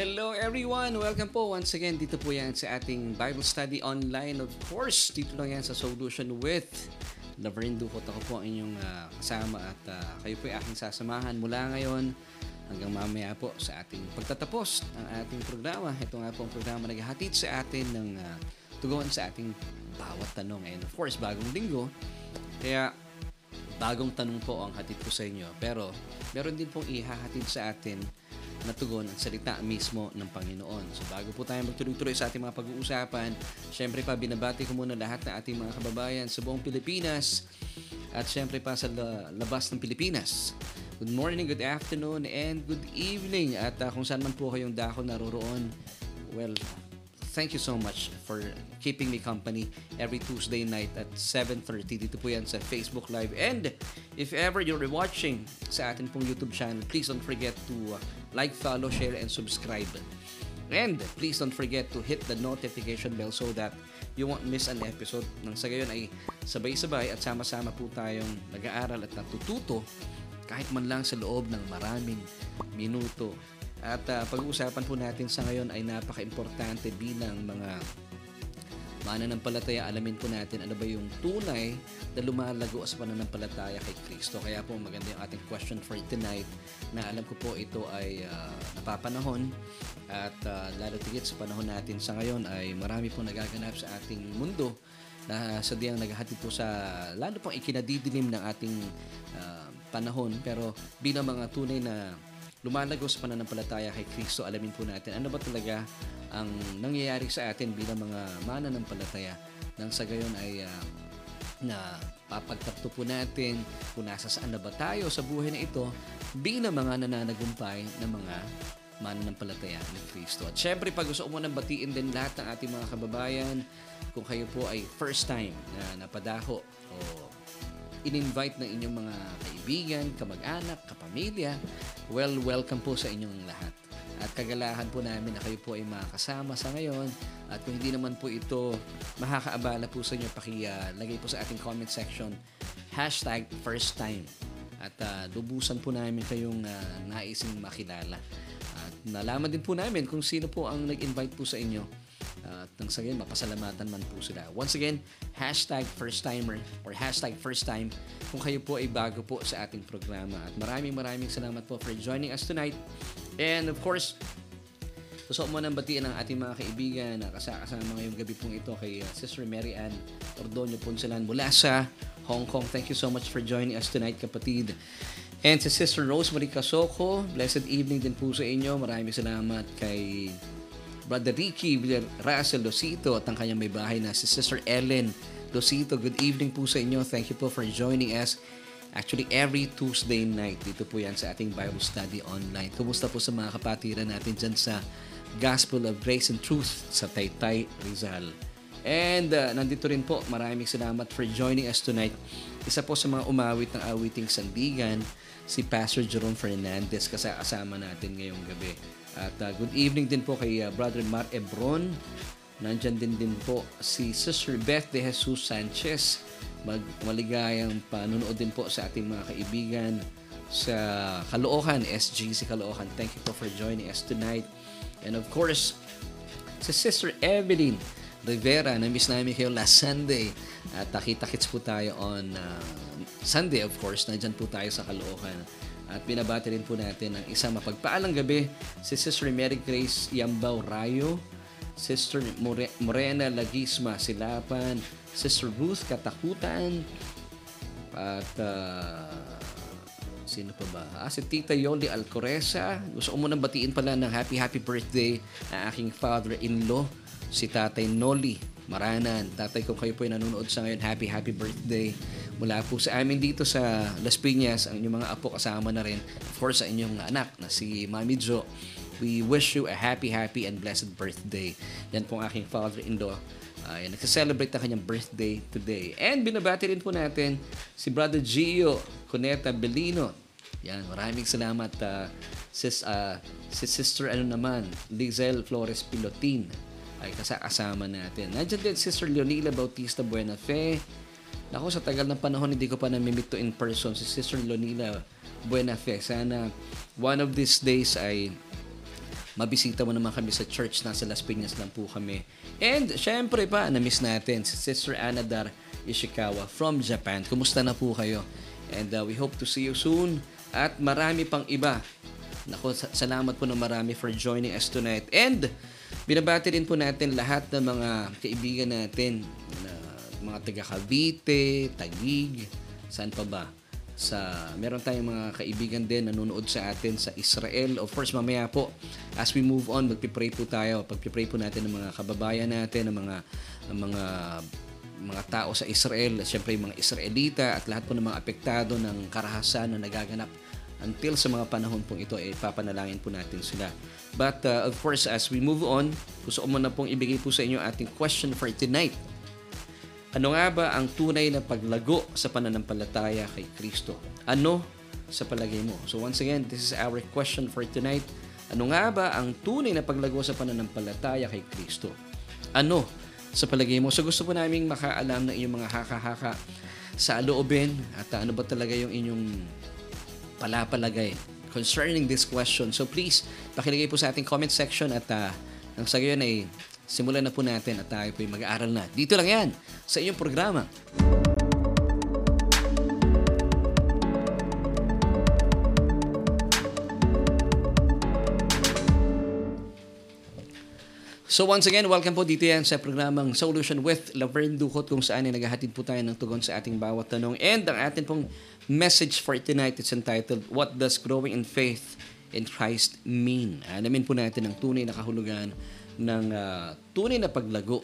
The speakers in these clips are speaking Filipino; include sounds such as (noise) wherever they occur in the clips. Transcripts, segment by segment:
Hello everyone! Welcome po once again dito po yan sa ating Bible Study Online. Of course, dito lang yan sa Solution with Laverne Ducot. Ako po ang inyong uh, kasama at uh, kayo po ay aking sasamahan mula ngayon hanggang mamaya po sa ating pagtatapos ng ating programa. Ito nga po ang programa naghahatid sa atin ng uh, tugon sa ating bawat tanong. And of course, bagong linggo. Kaya bagong tanong po ang hatid ko sa inyo. Pero meron din pong ihahatid sa atin na tugon ang salita mismo ng Panginoon. So bago po tayo magtuloy-tuloy sa ating mga pag-uusapan, syempre pa binabati ko muna lahat ng ating mga kababayan sa buong Pilipinas at syempre pa sa labas ng Pilipinas. Good morning, good afternoon, and good evening. At uh, kung saan man po kayong dako naroroon, well, thank you so much for keeping me company every Tuesday night at 7.30. Dito po yan sa Facebook Live. And if ever you're watching sa atin pong YouTube channel, please don't forget to uh, like, follow, share, and subscribe. And please don't forget to hit the notification bell so that you won't miss an episode. Nang sa gayon ay sabay-sabay at sama-sama po tayong nag-aaral at natututo kahit man lang sa loob ng maraming minuto at uh, pag-uusapan po natin sa ngayon ay napaka-importante bilang mga mananampalataya. Alamin po natin ano ba yung tunay na lumalago sa pananampalataya kay Kristo. Kaya po maganda yung ating question for tonight na alam ko po ito ay uh, napapanahon at uh, lalo tigit sa panahon natin sa ngayon ay marami po nagaganap sa ating mundo na sadyang naghahatid po sa lalo pang ikinadidilim ng ating uh, panahon pero bilang mga tunay na lumalago sa pananampalataya kay Kristo, alamin po natin ano ba talaga ang nangyayari sa atin bilang mga mananampalataya nang sa gayon ay uh, na papagtakto po natin kung nasa saan na ba tayo sa buhay na ito bilang mga nananagumpay ng mga mananampalataya ni Kristo. At syempre, pag gusto mo nang batiin din lahat ng ating mga kababayan, kung kayo po ay first time na napadaho o in-invite ng inyong mga kaibigan, kamag-anak, kapamilya, well, welcome po sa inyong lahat. At kagalahan po namin na kayo po ay makakasama sa ngayon. At kung hindi naman po ito makakaabala po sa inyo, pakilagay po sa ating comment section, hashtag first time. At uh, lubusan po namin kayong uh, naising makilala. At nalaman din po namin kung sino po ang nag-invite po sa inyo at uh, nang sa mapasalamatan man po sila. Once again, hashtag first timer or hashtag first time kung kayo po ay bago po sa ating programa. At maraming maraming salamat po for joining us tonight. And of course, gusto mo nang batiin ang ating mga kaibigan na kasama ngayong gabi pong ito kay uh, Sister Mary Ann Ordonio Poncelan mula sa Hong Kong. Thank you so much for joining us tonight, kapatid. And si Sister Rosemary Casoko, blessed evening din po sa inyo. Maraming salamat kay Brother Ricky Russell Losito at ang kanyang may bahay na si Sister Ellen Losito. Good evening po sa inyo. Thank you po for joining us. Actually, every Tuesday night, dito po yan sa ating Bible Study online. Kumusta po sa mga kapatiran natin dyan sa Gospel of Grace and Truth sa Taytay, Rizal. And uh, nandito rin po, maraming salamat for joining us tonight. Isa po sa mga umawit ng awiting sandigan, si Pastor Jerome Fernandez kasama natin ngayong gabi. At uh, good evening din po kay uh, Brother Mar Ebron. Nandyan din din po si Sister Beth De Jesus Sanchez. Mag maligayang panunood din po sa ating mga kaibigan sa Caloocan, SGC Caloocan. Thank you po for joining us tonight. And of course, si Sister Evelyn Rivera. Na-miss namin kayo last Sunday. At nakita-kits po tayo on uh, Sunday, of course. Nandyan po tayo sa Caloocan. At binabati rin po natin ang isang mapagpaalang gabi, si Sister Mary Grace Yambao Rayo, Sister More- Morena Lagisma Silapan, Sister Ruth Katakutan, at uh, sino pa ba? Ah, si Tita Yoli Alcoresa. Gusto ko munang batiin pala ng happy happy birthday ang aking father-in-law, si Tatay Noli Maranan. Tatay, kung kayo po ay nanonood sa ngayon, happy happy birthday mula po sa amin dito sa Las Piñas, ang inyong mga apo kasama na rin, of course, sa inyong anak na si Mami Jo. We wish you a happy, happy, and blessed birthday. Yan po ang aking father-in-law. Uh, nagsa-celebrate ang kanyang birthday today. And binabati rin po natin si Brother Gio Cuneta Belino. Yan, maraming salamat uh, sis, uh, si Sister ano naman, Lizelle Flores Pilotin ay kasama natin. Nandiyan din Sister Leonila Bautista Buenafe, Nako, sa tagal ng panahon, hindi ko pa namimit to in person si Sister Lonila Buenafe. Sana one of these days ay mabisita mo naman kami sa church. Nasa Las Piñas lang po kami. And syempre pa, na-miss natin si Sister Anadar Ishikawa from Japan. Kumusta na po kayo? And uh, we hope to see you soon. At marami pang iba. Nako, salamat po na marami for joining us tonight. And binabati rin po natin lahat ng mga kaibigan natin na mga taga Cavite, Taguig, saan pa ba? sa meron tayong mga kaibigan din nanonood sa atin sa Israel. Of course, mamaya po as we move on, magpi-pray po tayo. Pagpi-pray po natin ng mga kababayan natin, ng mga ng mga mga tao sa Israel, siyempre yung mga Israelita at lahat po ng mga apektado ng karahasan na nagaganap until sa mga panahon pong ito eh, papanalangin po natin sila. But uh, of course, as we move on, gusto ko muna pong ibigay po sa inyo ating question for tonight. Ano nga ba ang tunay na paglago sa pananampalataya kay Kristo? Ano sa palagay mo? So once again, this is our question for tonight. Ano nga ba ang tunay na paglago sa pananampalataya kay Kristo? Ano sa palagay mo? So gusto po naming makaalam ng inyong mga haka-haka sa loobin at ano ba talaga yung inyong palapalagay concerning this question. So please, pakilagay po sa ating comment section at uh, nang sa gayon ay simulan na po natin at tayo po mag-aaral na. Dito lang yan sa inyong programa. So once again, welcome po dito yan sa programang Solution with Laverne Ducot kung saan ay naghahatid po tayo ng tugon sa ating bawat tanong. And ang atin pong message for tonight is entitled, What Does Growing in Faith in Christ Mean? Alamin po natin ang tunay na kahulugan ng uh, tunay na paglago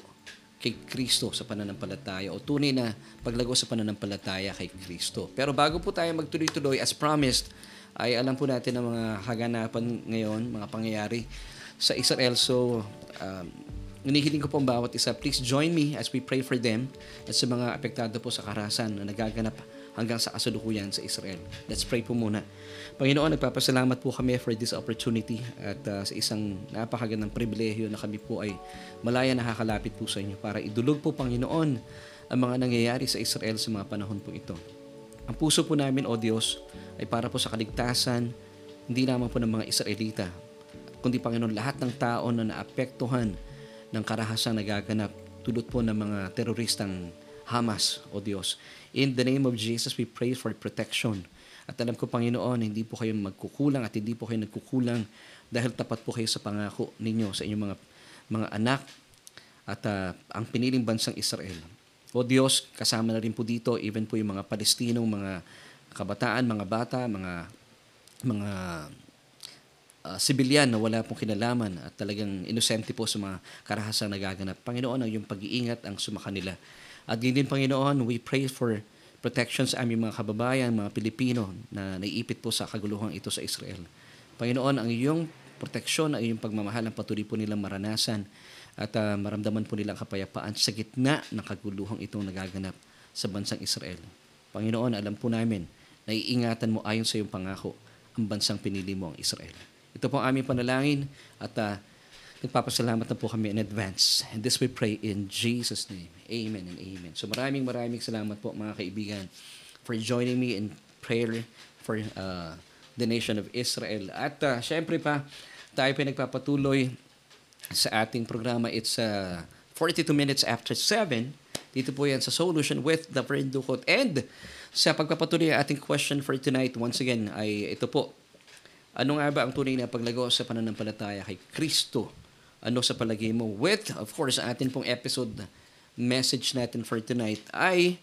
kay Kristo sa pananampalataya o tunay na paglago sa pananampalataya kay Kristo. Pero bago po tayo magtuloy-tuloy, as promised, ay alam po natin ang mga haganapan ngayon, mga pangyayari sa Israel. So, um, Inihiling ko po ang bawat isa, please join me as we pray for them at sa mga apektado po sa karahasan na nagaganap hanggang sa kasalukuyan sa Israel. Let's pray po muna. Panginoon, nagpapasalamat po kami for this opportunity at uh, sa isang napakagandang pribilehyo na kami po ay malaya nakakalapit po sa inyo para idulog po, Panginoon, ang mga nangyayari sa Israel sa mga panahon po ito. Ang puso po namin, O Diyos, ay para po sa kaligtasan, hindi lamang po ng mga Israelita, kundi Panginoon, lahat ng tao na naapektuhan ng karahasang nagaganap tulot po ng mga teroristang Hamas, O Diyos. In the name of Jesus, we pray for protection at alam ko, Panginoon, hindi po kayo magkukulang at hindi po kayo nagkukulang dahil tapat po kayo sa pangako ninyo sa inyong mga, mga anak at uh, ang piniling bansang Israel. O Diyos, kasama na rin po dito, even po yung mga Palestinong, mga kabataan, mga bata, mga mga uh, sibilyan na wala pong kinalaman at talagang inosente po sa mga karahasang nagaganap. Panginoon, ang yung pag-iingat ang sumakanila. At din din, Panginoon, we pray for protection sa aming mga kababayan, mga Pilipino na naiipit po sa kaguluhang ito sa Israel. Panginoon, ang iyong proteksyon, ang iyong pagmamahal ang patuloy po nilang maranasan at uh, maramdaman po nilang kapayapaan sa gitna ng kaguluhang itong nagaganap sa bansang Israel. Panginoon, alam po namin na iingatan mo ayon sa iyong pangako ang bansang pinili mo ang Israel. Ito po ang aming panalangin at uh, Nagpapasalamat na po kami in advance. And this we pray in Jesus' name. Amen and amen. So maraming maraming salamat po mga kaibigan for joining me in prayer for uh, the nation of Israel. At uh, syempre pa, tayo pa nagpapatuloy sa ating programa. It's uh, 42 minutes after 7. Dito po yan sa Solution with the Friend Dukot. And sa pagpapatuloy ating question for tonight, once again, ay ito po. Ano nga ba ang tunay na paglago sa pananampalataya kay Kristo ano sa palagay mo? With, of course, atin pong episode message natin for tonight ay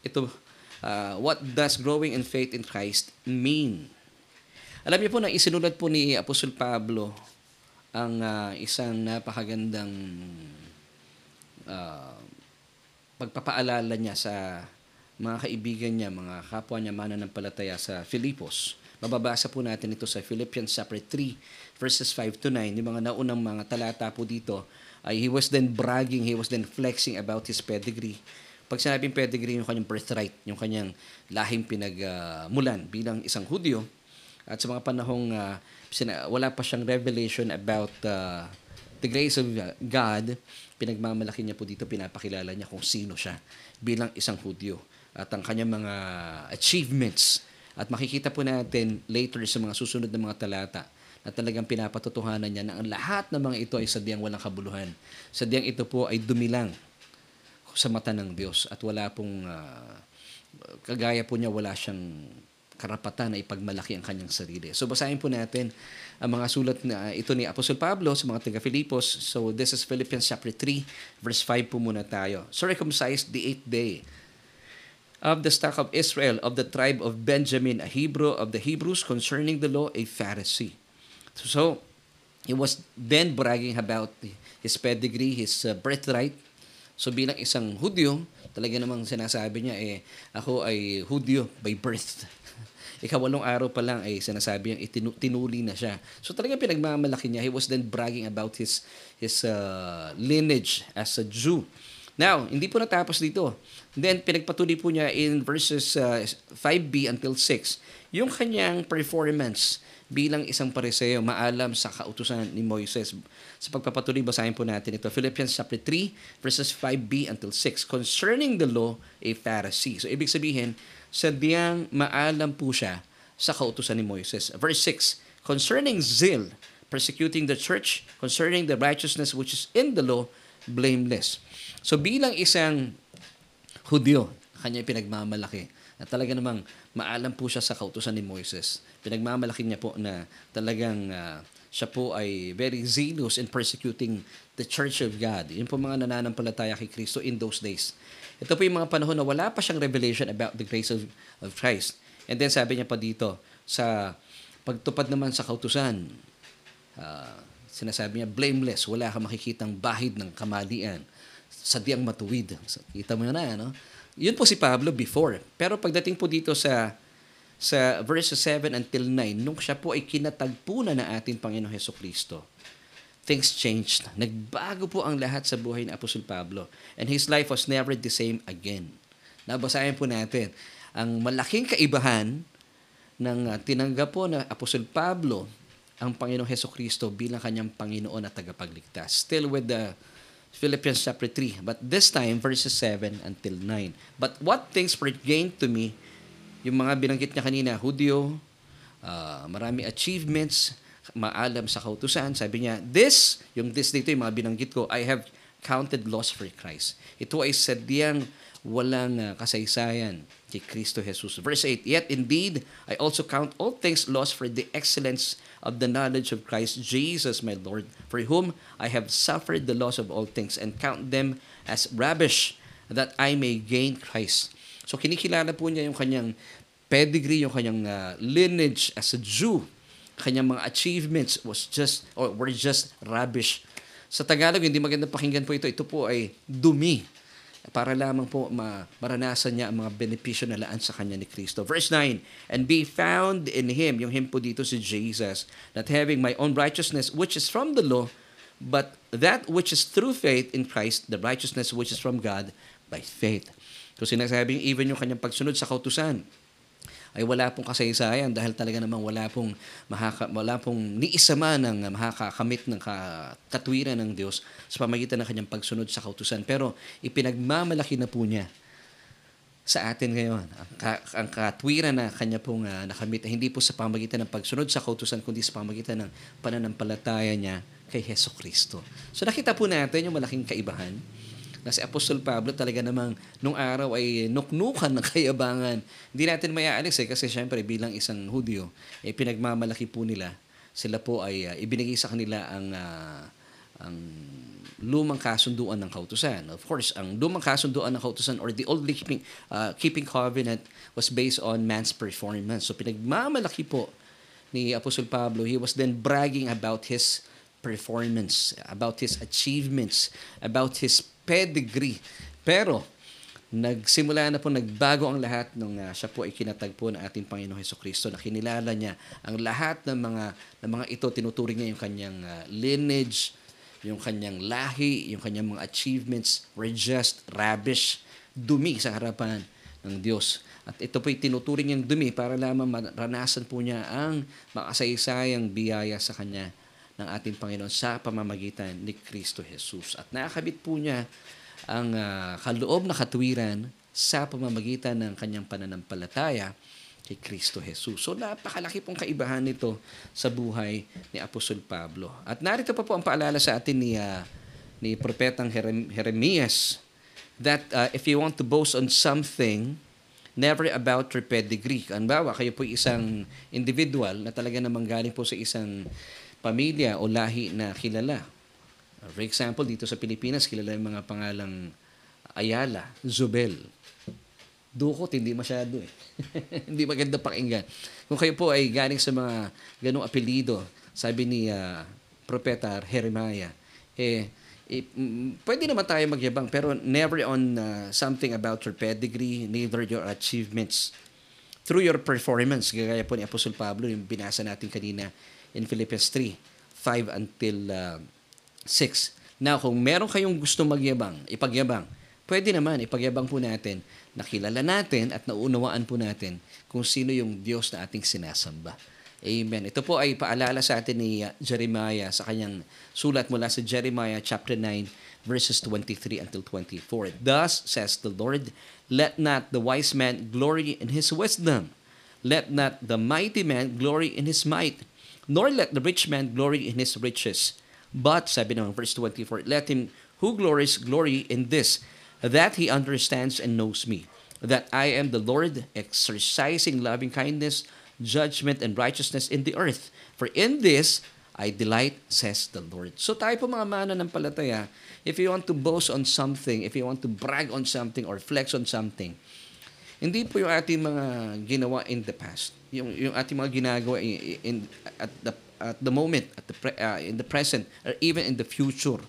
ito, uh, what does growing in faith in Christ mean? Alam niyo po na isinulat po ni Apostol Pablo ang uh, isang napakagandang uh, pagpapaalala niya sa mga kaibigan niya, mga kapwa niya mananampalataya sa Filipos. Mababasa po natin ito sa Philippians chapter 3 verses 5 to 9. Yung mga naunang mga talata po dito ay he was then bragging, he was then flexing about his pedigree. Pag sinabing pedigree, yung kanyang birthright, yung kanyang lahing pinagmulan uh, bilang isang Hudyo. At sa mga panahong uh, sina, wala pa siyang revelation about uh, the grace of God, pinagmamalaki niya po dito, pinapakilala niya kung sino siya bilang isang Hudyo. At ang kanyang mga achievements at makikita po natin later sa mga susunod na mga talata na talagang pinapatotohanan niya na ang lahat ng mga ito ay sadyang walang kabuluhan. Sadyang ito po ay dumilang sa mata ng Diyos at wala pong uh, kagaya po niya wala siyang karapatan na ipagmalaki ang kanyang sarili. So basahin po natin ang mga sulat na ito ni Apostol Pablo sa mga taga Filipos. So this is Philippians chapter 3 verse 5 po muna tayo. Circumcised the eighth day of the stock of Israel, of the tribe of Benjamin, a Hebrew of the Hebrews, concerning the law, a Pharisee. So, he was then bragging about his pedigree, his uh, birthright. So bilang isang Hudyo, talaga namang sinasabi niya eh, ako ay Hudyo by birth. (laughs) Ikawalong araw pa lang ay sinasabi niyang itinu- tinuli na siya. So talaga pinagmamalaki niya. He was then bragging about his his uh, lineage as a Jew. Now, hindi po natapos dito. Then, pinagpatuloy po niya in verses uh, 5b until 6, yung kanyang performance bilang isang pariseo, maalam sa kautusan ni Moises. Sa pagpapatuloy, basahin po natin ito. Philippians chapter 3, verses 5b until 6. Concerning the law, a Pharisee. So, ibig sabihin, sadyang maalam po siya sa kautusan ni Moises. Verse 6, Concerning zeal, persecuting the church, concerning the righteousness which is in the law, blameless. So bilang isang Hudyo, kanya pinagmamalaki na talaga namang maalam po siya sa kautusan ni Moises. Pinagmamalaki niya po na talagang uh, siya po ay very zealous in persecuting the Church of God. Yun po mga nananampalataya kay Kristo in those days. Ito po yung mga panahon na wala pa siyang revelation about the grace of, of Christ. And then sabi niya pa dito, sa pagtupad naman sa kautusan, uh, sinasabi niya, blameless, wala kang makikitang bahid ng kamalian sadyang matuwid. So, kita mo na, no? Yun po si Pablo before. Pero pagdating po dito sa sa verse 7 until 9, nung siya po ay kinatagpo na ng ating Panginoong Heso Kristo, things changed. Nagbago po ang lahat sa buhay ni Apostol Pablo. And his life was never the same again. Nabasahin po natin, ang malaking kaibahan ng uh, tinanggap po na Apostol Pablo ang Panginoong Heso Kristo bilang kanyang Panginoon at tagapagligtas. Still with the Philippians chapter 3. But this time, verses 7 until 9. But what things were gained to me, yung mga binanggit niya kanina, Hudyo, uh, marami achievements, maalam sa kautusan. Sabi niya, this, yung this dito, yung mga binanggit ko, I have counted loss for Christ. Ito ay sadyang walang uh, kasaysayan kay Kristo Jesus. Verse 8, Yet indeed, I also count all things lost for the excellence of the knowledge of Christ Jesus my Lord, for whom I have suffered the loss of all things, and count them as rubbish, that I may gain Christ. So kinikilala po niya yung kanyang pedigree, yung kanyang uh, lineage as a Jew. Kanyang mga achievements was just, or were just rubbish. Sa Tagalog, hindi magandang pakinggan po ito. Ito po ay dumi para lamang po ma- maranasan niya ang mga benepisyo na laan sa kanya ni Kristo. Verse 9, And be found in Him, yung Him po dito si Jesus, not having my own righteousness which is from the law, but that which is through faith in Christ, the righteousness which is from God by faith. So sinasabing even yung kanyang pagsunod sa kautusan, ay wala pong kasaysayan dahil talaga namang wala pong mahaka, wala pong niisa man ng makakakamit ng katwiran ng Diyos sa pamagitan ng kanyang pagsunod sa kautusan. Pero ipinagmamalaki na po niya sa atin ngayon. Ang, ka, ang katwiran na kanya pong uh, nakamit hindi po sa pamagitan ng pagsunod sa kautusan, kundi sa pamagitan ng pananampalataya niya kay Heso Kristo. So nakita po natin yung malaking kaibahan na si Apostol Pablo talaga namang nung araw ay nuknukan ng (laughs) kayabangan. Hindi natin mayaalis eh kasi syempre bilang isang Hudyo, eh, pinagmamalaki po nila. Sila po ay uh, ibinigay sa kanila ang uh, ang lumang kasunduan ng kautusan. Of course, ang lumang kasunduan ng kautusan or the old keeping, uh, keeping covenant was based on man's performance. So pinagmamalaki po ni Apostol Pablo, he was then bragging about his performance, about his achievements, about his pedigree. Pero, nagsimula na po, nagbago ang lahat nung uh, siya po ay kinatagpo ng ating Panginoong Heso Kristo na kinilala niya ang lahat ng mga ng mga ito tinuturing niya yung kanyang uh, lineage, yung kanyang lahi, yung kanyang mga achievements were just rubbish, dumi sa harapan ng Diyos. At ito po'y tinuturing niyang dumi para lamang maranasan po niya ang makasaysayang biyaya sa kanya ng ating Panginoon sa pamamagitan ni Kristo Jesus. At nakakabit po niya ang uh, kaloob na katwiran sa pamamagitan ng kanyang pananampalataya kay Kristo Jesus. So napakalaki pong kaibahan nito sa buhay ni Apostol Pablo. At narito pa po ang paalala sa atin ni uh, ni propetang Jerem- Jeremias that uh, if you want to boast on something, never about your pedigree. Anbawa, kayo po isang individual na talaga namang galing po sa isang pamilya o lahi na kilala. For example, dito sa Pilipinas, kilala yung mga pangalang Ayala, Zubel, dukot, hindi masyado eh. (laughs) hindi maganda pakinggan. Kung kayo po ay galing sa mga ganong apelido, sabi ni uh, Propeta Jeremiah, eh, eh, pwede naman tayo magyabang, pero never on uh, something about your pedigree, neither your achievements. Through your performance, gaya po ni Apostol Pablo, yung binasa natin kanina in Philippians 3, 5 until uh, 6. Now, kung meron kayong gusto magyabang, ipagyabang, pwede naman, ipagyabang po natin nakilala natin at naunawaan po natin kung sino yung Diyos na ating sinasamba. Amen. Ito po ay paalala sa atin ni uh, Jeremiah sa kanyang sulat mula sa Jeremiah chapter 9 verses 23 until 24. Thus says the Lord, let not the wise man glory in his wisdom, let not the mighty man glory in his might, nor let the rich man glory in his riches. But, sabi naman, verse 24, let him who glories glory in this, that he understands and knows me, that I am the Lord, exercising loving kindness, judgment, and righteousness in the earth. For in this I delight, says the Lord. So tayo po mga mana ng palataya, if you want to boast on something, if you want to brag on something or flex on something, hindi po yung ating mga ginawa in the past. Yung, yung ating mga ginagawa in, in, at, the, at the moment, at the pre, uh, in the present, or even in the future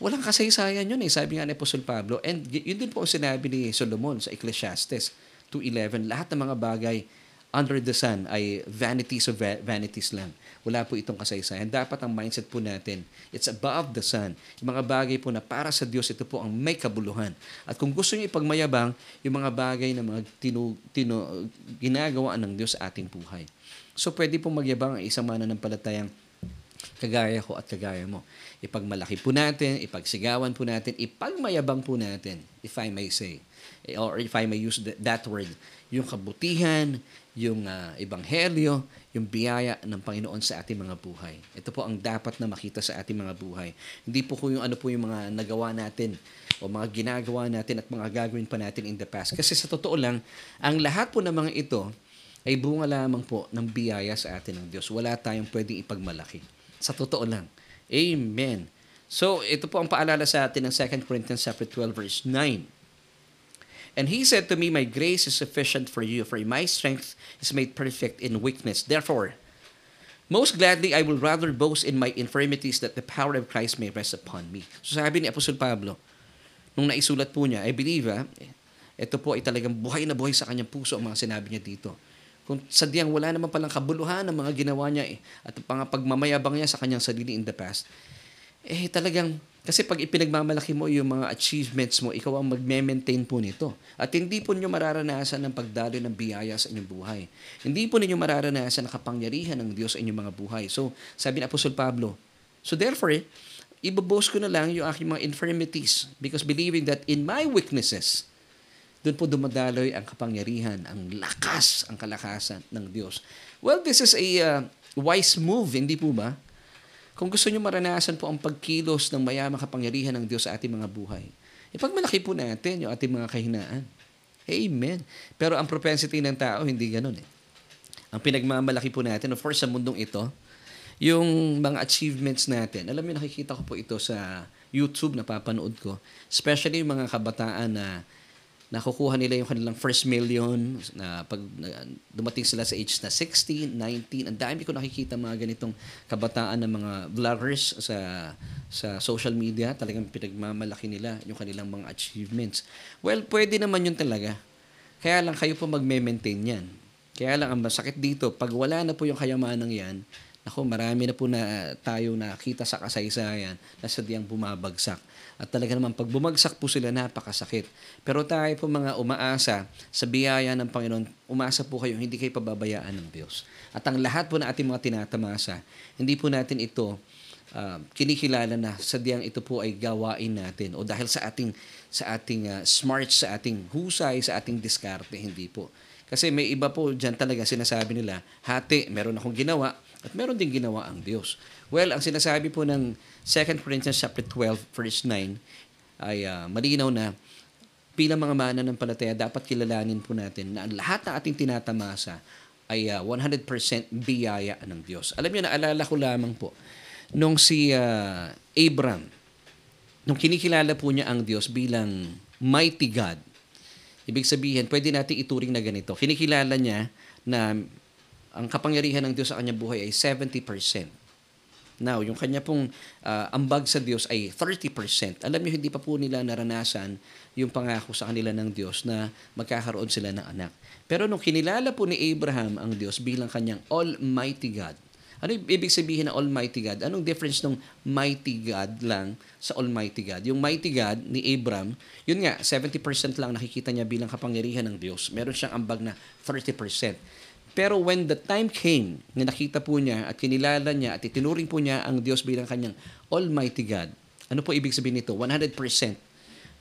Walang kasaysayan yun eh, sabi nga ni Apostol Pablo. And yun din po ang sinabi ni Solomon sa Ecclesiastes 2.11. Lahat ng mga bagay under the sun ay vanities of vanities lang. Wala po itong kasaysayan. Dapat ang mindset po natin, it's above the sun. Yung mga bagay po na para sa Diyos, ito po ang may kabuluhan. At kung gusto niyo ipagmayabang, yung mga bagay na mga tinu, tinu, ginagawa ng Diyos sa ating buhay. So pwede pong magyabang ang isang mananampalatayang kagaya ko at kagaya mo. Ipagmalaki po natin, ipagsigawan po natin, ipagmayabang po natin, if I may say, or if I may use that word, yung kabutihan, yung uh, ebanghelyo, yung biyaya ng Panginoon sa ating mga buhay. Ito po ang dapat na makita sa ating mga buhay. Hindi po kung yung ano po yung mga nagawa natin o mga ginagawa natin at mga gagawin pa natin in the past. Kasi sa totoo lang, ang lahat po ng mga ito ay bunga lamang po ng biyaya sa atin ng Diyos. Wala tayong pwedeng ipagmalaki. Sa totoo lang. Amen. So, ito po ang paalala sa atin ng 2 Corinthians chapter 12 verse 9. And he said to me, My grace is sufficient for you, for my strength is made perfect in weakness. Therefore, most gladly I will rather boast in my infirmities that the power of Christ may rest upon me. So sabi ni Apostol Pablo, nung naisulat po niya, I believe, ha, ito po ay talagang buhay na buhay sa kanyang puso ang mga sinabi niya dito. Kung sadyang wala naman palang kabuluhan ng mga ginawa niya eh, at pang pagmamayabang niya sa kanyang sarili in the past, eh talagang, kasi pag ipinagmamalaki mo yung mga achievements mo, ikaw ang magme-maintain po nito. At hindi po ninyo mararanasan ng pagdalo ng biyaya sa inyong buhay. Hindi po ninyo mararanasan ang kapangyarihan ng Diyos sa inyong mga buhay. So, sabi ni Apostol Pablo, so therefore, ibabos ko na lang yung aking mga infirmities because believing that in my weaknesses, doon po dumadaloy ang kapangyarihan, ang lakas, ang kalakasan ng Diyos. Well, this is a uh, wise move, hindi po ba? Kung gusto nyo maranasan po ang pagkilos ng mayamang kapangyarihan ng Diyos sa ating mga buhay, ipagmalaki po natin yung ating mga kahinaan. Amen. Pero ang propensity ng tao, hindi ganun eh. Ang pinagmamalaki po natin, of course, sa mundong ito, yung mga achievements natin. Alam niyo, nakikita ko po ito sa YouTube na papanood ko. Especially yung mga kabataan na nakukuha nila yung kanilang first million na pag dumating sila sa age na 16, 19, ang dami ko nakikita mga ganitong kabataan ng mga vloggers sa sa social media, talagang pinagmamalaki nila yung kanilang mga achievements. Well, pwede naman yun talaga. Kaya lang kayo po magme-maintain yan. Kaya lang ang masakit dito, pag wala na po yung kayamanang yan, ako, marami na po na tayo nakita sa kasaysayan na sadyang bumabagsak. At talaga naman, pag bumagsak po sila, napakasakit. Pero tayo po mga umaasa sa biyaya ng Panginoon, umasa po kayo, hindi kayo pababayaan ng Diyos. At ang lahat po na ating mga tinatamasa, hindi po natin ito uh, kinikilala na sadyang ito po ay gawain natin o dahil sa ating sa ating uh, smart, sa ating husay, sa ating diskarte, hindi po. Kasi may iba po dyan talaga sinasabi nila, hati, meron akong ginawa at meron din ginawa ang Diyos. Well, ang sinasabi po ng 2 Corinthians chapter 12 verse 9 ay uh, malinaw na bilang mga mananampalataya, dapat kilalanin po natin na ang lahat ng ating tinatamasa ay uh, 100% biyaya ng Diyos. Alam niyo, naalala ko lamang po, nung si uh, Abram, nung kinikilala po niya ang Diyos bilang mighty God, ibig sabihin, pwede natin ituring na ganito. Kinikilala niya na ang kapangyarihan ng Diyos sa kanyang buhay ay 70%. Now, yung kanya pong uh, ambag sa Diyos ay 30%. Alam niyo, hindi pa po nila naranasan yung pangako sa kanila ng Diyos na magkakaroon sila ng anak. Pero nung kinilala po ni Abraham ang Diyos bilang kanyang Almighty God, ano ibig sabihin ng Almighty God? Anong difference ng Mighty God lang sa Almighty God? Yung Mighty God ni Abraham, yun nga, 70% lang nakikita niya bilang kapangyarihan ng Diyos. Meron siyang ambag na 30%. Pero when the time came na nakita po niya at kinilala niya at itinuring po niya ang Diyos bilang kanyang Almighty God, ano po ibig sabihin nito? 100%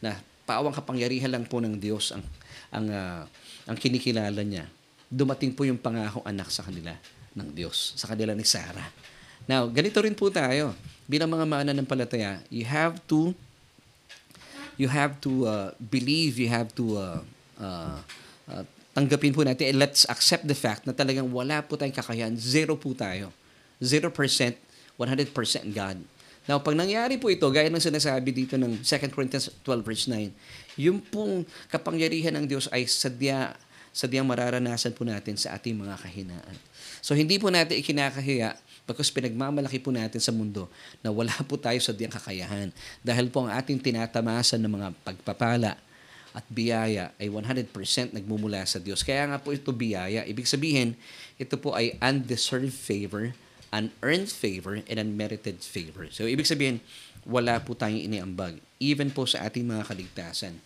na paawang kapangyarihan lang po ng Diyos ang ang uh, ang kinikilala niya. Dumating po yung pangako anak sa kanila ng Diyos, sa kanila ni Sarah. Now, ganito rin po tayo. Bilang mga mananampalataya, you have to you have to uh, believe, you have to uh, uh, uh, tanggapin po natin, let's accept the fact na talagang wala po tayong kakayahan, zero po tayo. 0%, 100% God. Now, pag nangyari po ito, gaya ng sinasabi dito ng 2 Corinthians 12 verse 9, yung pong kapangyarihan ng Diyos ay sadya, sadyang mararanasan po natin sa ating mga kahinaan. So, hindi po natin ikinakahiya pagkas pinagmamalaki po natin sa mundo na wala po tayo sa diyang kakayahan. Dahil po ang ating tinatamasan ng mga pagpapala, at biyaya ay 100% nagmumula sa Diyos. Kaya nga po ito biyaya. Ibig sabihin, ito po ay undeserved favor, unearned favor, and unmerited favor. So, ibig sabihin, wala po tayong iniambag. Even po sa ating mga kaligtasan.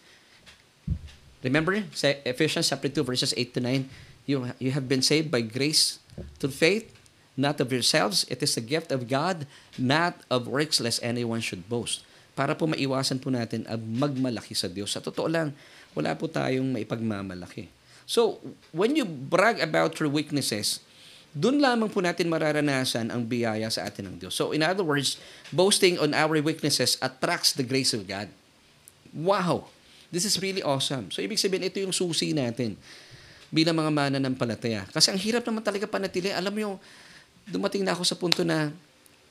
Remember, sa Ephesians chapter 2, verses 8 to 9, you, you have been saved by grace through faith, not of yourselves. It is a gift of God, not of works, lest anyone should boast para po maiwasan po natin ang magmalaki sa Diyos. Sa totoo lang, wala po tayong maipagmamalaki. So, when you brag about your weaknesses, doon lamang po natin mararanasan ang biyaya sa atin ng Diyos. So, in other words, boasting on our weaknesses attracts the grace of God. Wow! This is really awesome. So, ibig sabihin, ito yung susi natin bilang mga mananampalataya. Kasi ang hirap naman talaga panatili. Alam mo yung, dumating na ako sa punto na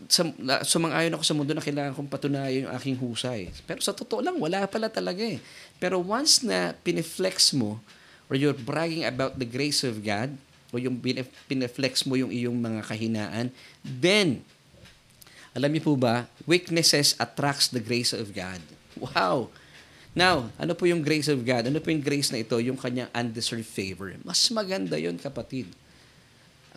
sa, sumang-ayon ako sa mundo na kailangan kong patunayan yung aking husay. Pero sa totoo lang, wala pala talaga eh. Pero once na piniflex mo, or you're bragging about the grace of God, o yung piniflex mo yung iyong mga kahinaan, then, alam niyo po ba, weaknesses attracts the grace of God. Wow! Now, ano po yung grace of God? Ano po yung grace na ito? Yung kanyang undeserved favor. Mas maganda yon kapatid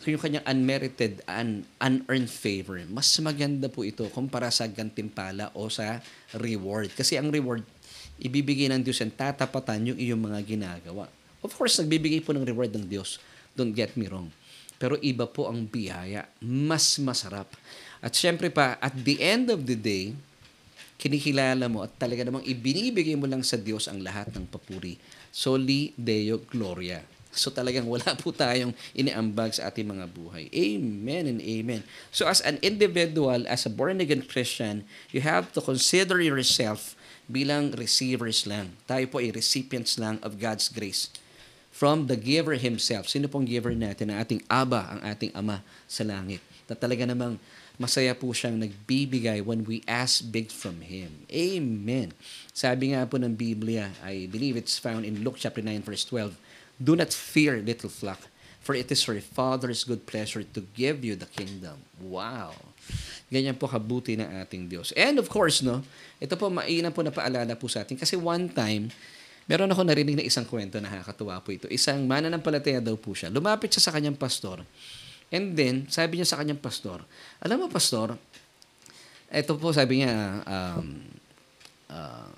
yung kanyang unmerited and unearned favor, mas maganda po ito kumpara sa gantimpala o sa reward. Kasi ang reward, ibibigay ng Diyos yan, tatapatan yung iyong mga ginagawa. Of course, nagbibigay po ng reward ng Diyos. Don't get me wrong. Pero iba po ang biyaya. Mas masarap. At syempre pa, at the end of the day, kinikilala mo at talaga namang ibinibigay mo lang sa Diyos ang lahat ng papuri. Soli Deo Gloria. So talagang wala po tayong iniambag sa ating mga buhay. Amen and amen. So as an individual, as a born-again Christian, you have to consider yourself bilang receivers lang. Tayo po ay recipients lang of God's grace from the giver himself. Sino pong giver natin? Ang ating Aba, ang ating Ama sa langit. Na talaga namang masaya po siyang nagbibigay when we ask big from Him. Amen. Sabi nga po ng Biblia, I believe it's found in Luke chapter 9 verse 12, Do not fear, little flock, for it is your Father's good pleasure to give you the kingdom. Wow! Ganyan po kabuti ng ating Diyos. And of course, no, ito po mainam po na paalala po sa atin kasi one time, meron ako narinig na isang kwento na nakakatuwa po ito. Isang mananampalataya daw po siya. Lumapit siya sa kanyang pastor. And then, sabi niya sa kanyang pastor, alam mo pastor, ito po sabi niya, um, uh,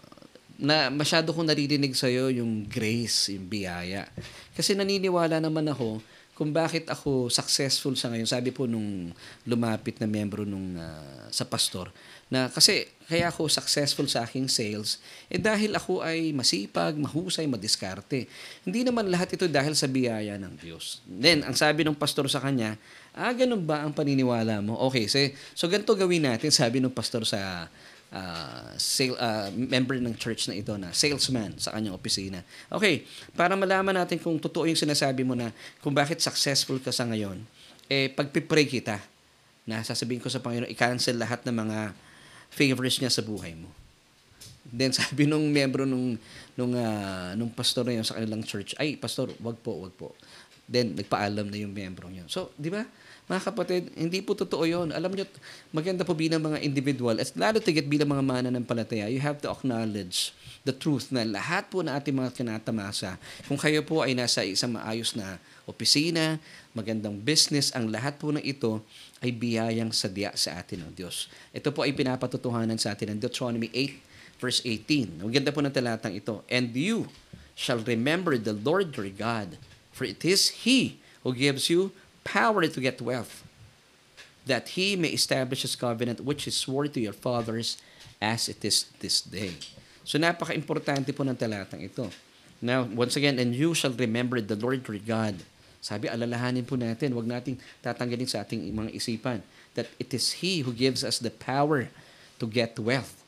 na masyado kong naririnig sa iyo yung grace, yung biyaya. Kasi naniniwala naman ako kung bakit ako successful sa ngayon. Sabi po nung lumapit na membro nung uh, sa pastor na kasi kaya ako successful sa aking sales eh dahil ako ay masipag, mahusay, madiskarte. Hindi naman lahat ito dahil sa biyaya ng Diyos. Then, ang sabi ng pastor sa kanya, ah, ganun ba ang paniniwala mo? Okay, so, so ganito gawin natin, sabi ng pastor sa uh, sale, uh, member ng church na ito na salesman sa kanyang opisina. Okay, para malaman natin kung totoo yung sinasabi mo na kung bakit successful ka sa ngayon, eh pagpipray kita na sasabihin ko sa Panginoon, i-cancel lahat ng mga favors niya sa buhay mo. Then (laughs) sabi nung membro nung nung uh, nung pastor na yun sa kanilang church, ay pastor, wag po, wag po. Then nagpaalam na yung membro niya. So, di ba? Mga kapatid, hindi po totoo yon. Alam nyo, maganda po bilang mga individual, at lalo tigit bilang mga mana ng palataya, you have to acknowledge the truth na lahat po na ating mga kinatamasa, kung kayo po ay nasa isang maayos na opisina, magandang business, ang lahat po ng ito ay biyayang sadya sa atin ng Diyos. Ito po ay pinapatutuhanan sa atin ng Deuteronomy 8, verse 18. Maganda po ng talatang ito. And you shall remember the Lord your God, for it is He who gives you power to get wealth, that he may establish his covenant which is swore to your fathers as it is this day. So napaka-importante po ng talatang ito. Now, once again, and you shall remember the Lord your God. Sabi, alalahanin po natin, wag nating tatanggalin sa ating mga isipan that it is He who gives us the power to get wealth.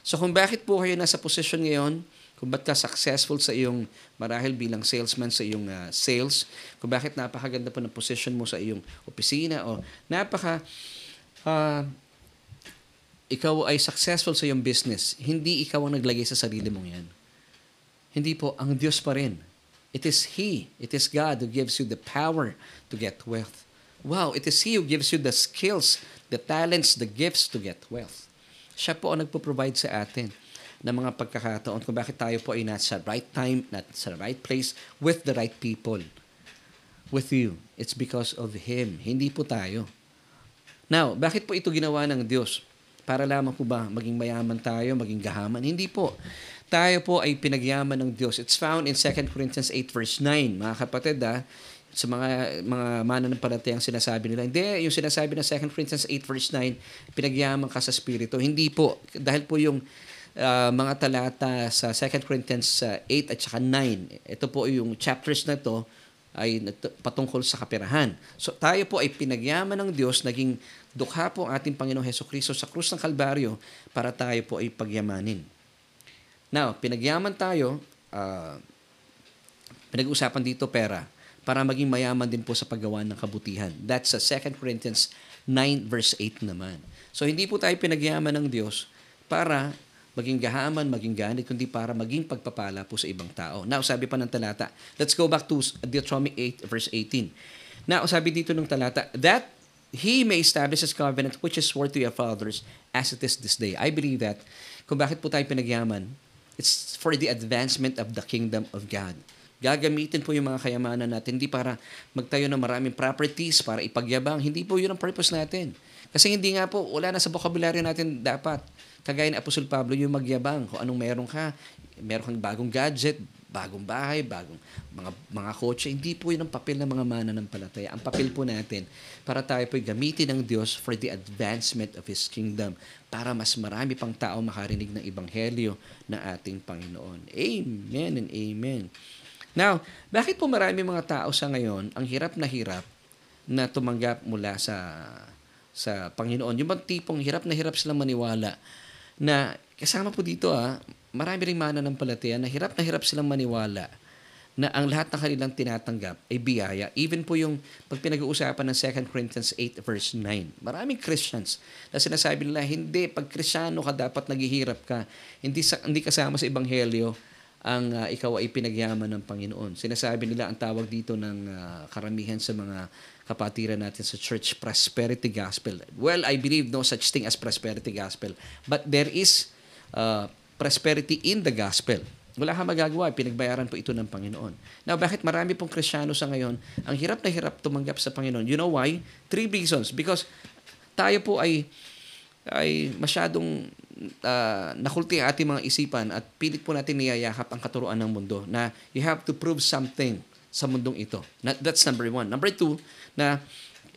So kung bakit po kayo nasa posisyon ngayon, kung ba't ka successful sa iyong marahil bilang salesman sa iyong uh, sales, kung bakit napakaganda pa ng position mo sa iyong opisina o napaka uh, ikaw ay successful sa iyong business, hindi ikaw ang naglagay sa sarili mong yan. Hindi po, ang Diyos pa rin. It is He, it is God who gives you the power to get wealth. Wow, it is He who gives you the skills, the talents, the gifts to get wealth. Siya po ang nagpo-provide sa atin ng mga pagkakataon kung bakit tayo po ay nasa right time, not sa right place, with the right people. With you. It's because of Him. Hindi po tayo. Now, bakit po ito ginawa ng Diyos? Para lamang po ba maging mayaman tayo, maging gahaman? Hindi po. Tayo po ay pinagyaman ng Diyos. It's found in 2 Corinthians 8 verse 9. Mga kapatid, ah, sa mga mga mananampalatayang sinasabi nila. Hindi, yung sinasabi ng 2 Corinthians 8 verse 9, pinagyaman ka sa Espiritu. Hindi po. Dahil po yung uh, mga talata sa 2 Corinthians uh, 8 at saka 9. Ito po yung chapters na to ay patungkol sa kapirahan. So tayo po ay pinagyaman ng Diyos, naging dukha po ang ating Panginoong Heso Kristo sa krus ng Kalbaryo para tayo po ay pagyamanin. Now, pinagyaman tayo, uh, pinag-usapan dito pera para maging mayaman din po sa paggawa ng kabutihan. That's sa 2 Corinthians 9 verse 8 naman. So hindi po tayo pinagyaman ng Diyos para maging gahaman, maging ganit, kundi para maging pagpapala po sa ibang tao. Now, sabi pa ng talata, let's go back to Deuteronomy 8 verse 18. Now, sabi dito ng talata, that He may establish His covenant which is swore to your fathers as it is this day. I believe that kung bakit po tayo pinagyaman, it's for the advancement of the kingdom of God. Gagamitin po yung mga kayamanan natin, hindi para magtayo ng maraming properties, para ipagyabang. Hindi po yun ang purpose natin. Kasi hindi nga po, wala na sa vocabulary natin dapat Kagaya ni Apostol Pablo, yung magyabang kung anong meron ka. Meron kang bagong gadget, bagong bahay, bagong mga, mga kotse. Hindi po yun ang papel ng mga mananampalataya. Ang papel po natin para tayo po gamitin ng Diyos for the advancement of His kingdom para mas marami pang tao makarinig ng Ebanghelyo ng ating Panginoon. Amen and amen. Now, bakit po marami mga tao sa ngayon ang hirap na hirap na tumanggap mula sa sa Panginoon? Yung bang tipong hirap na hirap silang maniwala na kasama po dito ah, marami ring mana ng palataya na hirap na hirap silang maniwala na ang lahat ng kanilang tinatanggap ay biyaya. Even po yung pag pinag-uusapan ng 2 Corinthians 8 verse 9. Maraming Christians na sinasabi nila, hindi, pag Krisyano ka dapat naghihirap ka. Hindi, sa, hindi kasama sa Ebanghelyo ang uh, ikaw ay pinagyaman ng Panginoon. Sinasabi nila ang tawag dito ng uh, karamihan sa mga kapatiran natin sa church prosperity gospel. Well, I believe no such thing as prosperity gospel. But there is uh, prosperity in the gospel. Wala kang magagawa, pinagbayaran po ito ng Panginoon. Now, bakit marami pong Krisyano sa ngayon, ang hirap na hirap tumanggap sa Panginoon? You know why? Three reasons. Because tayo po ay ay masyadong uh, nakulti ang ating mga isipan at pilit po natin niyayakap ang katuruan ng mundo na you have to prove something sa mundong ito. That's number one. Number two, na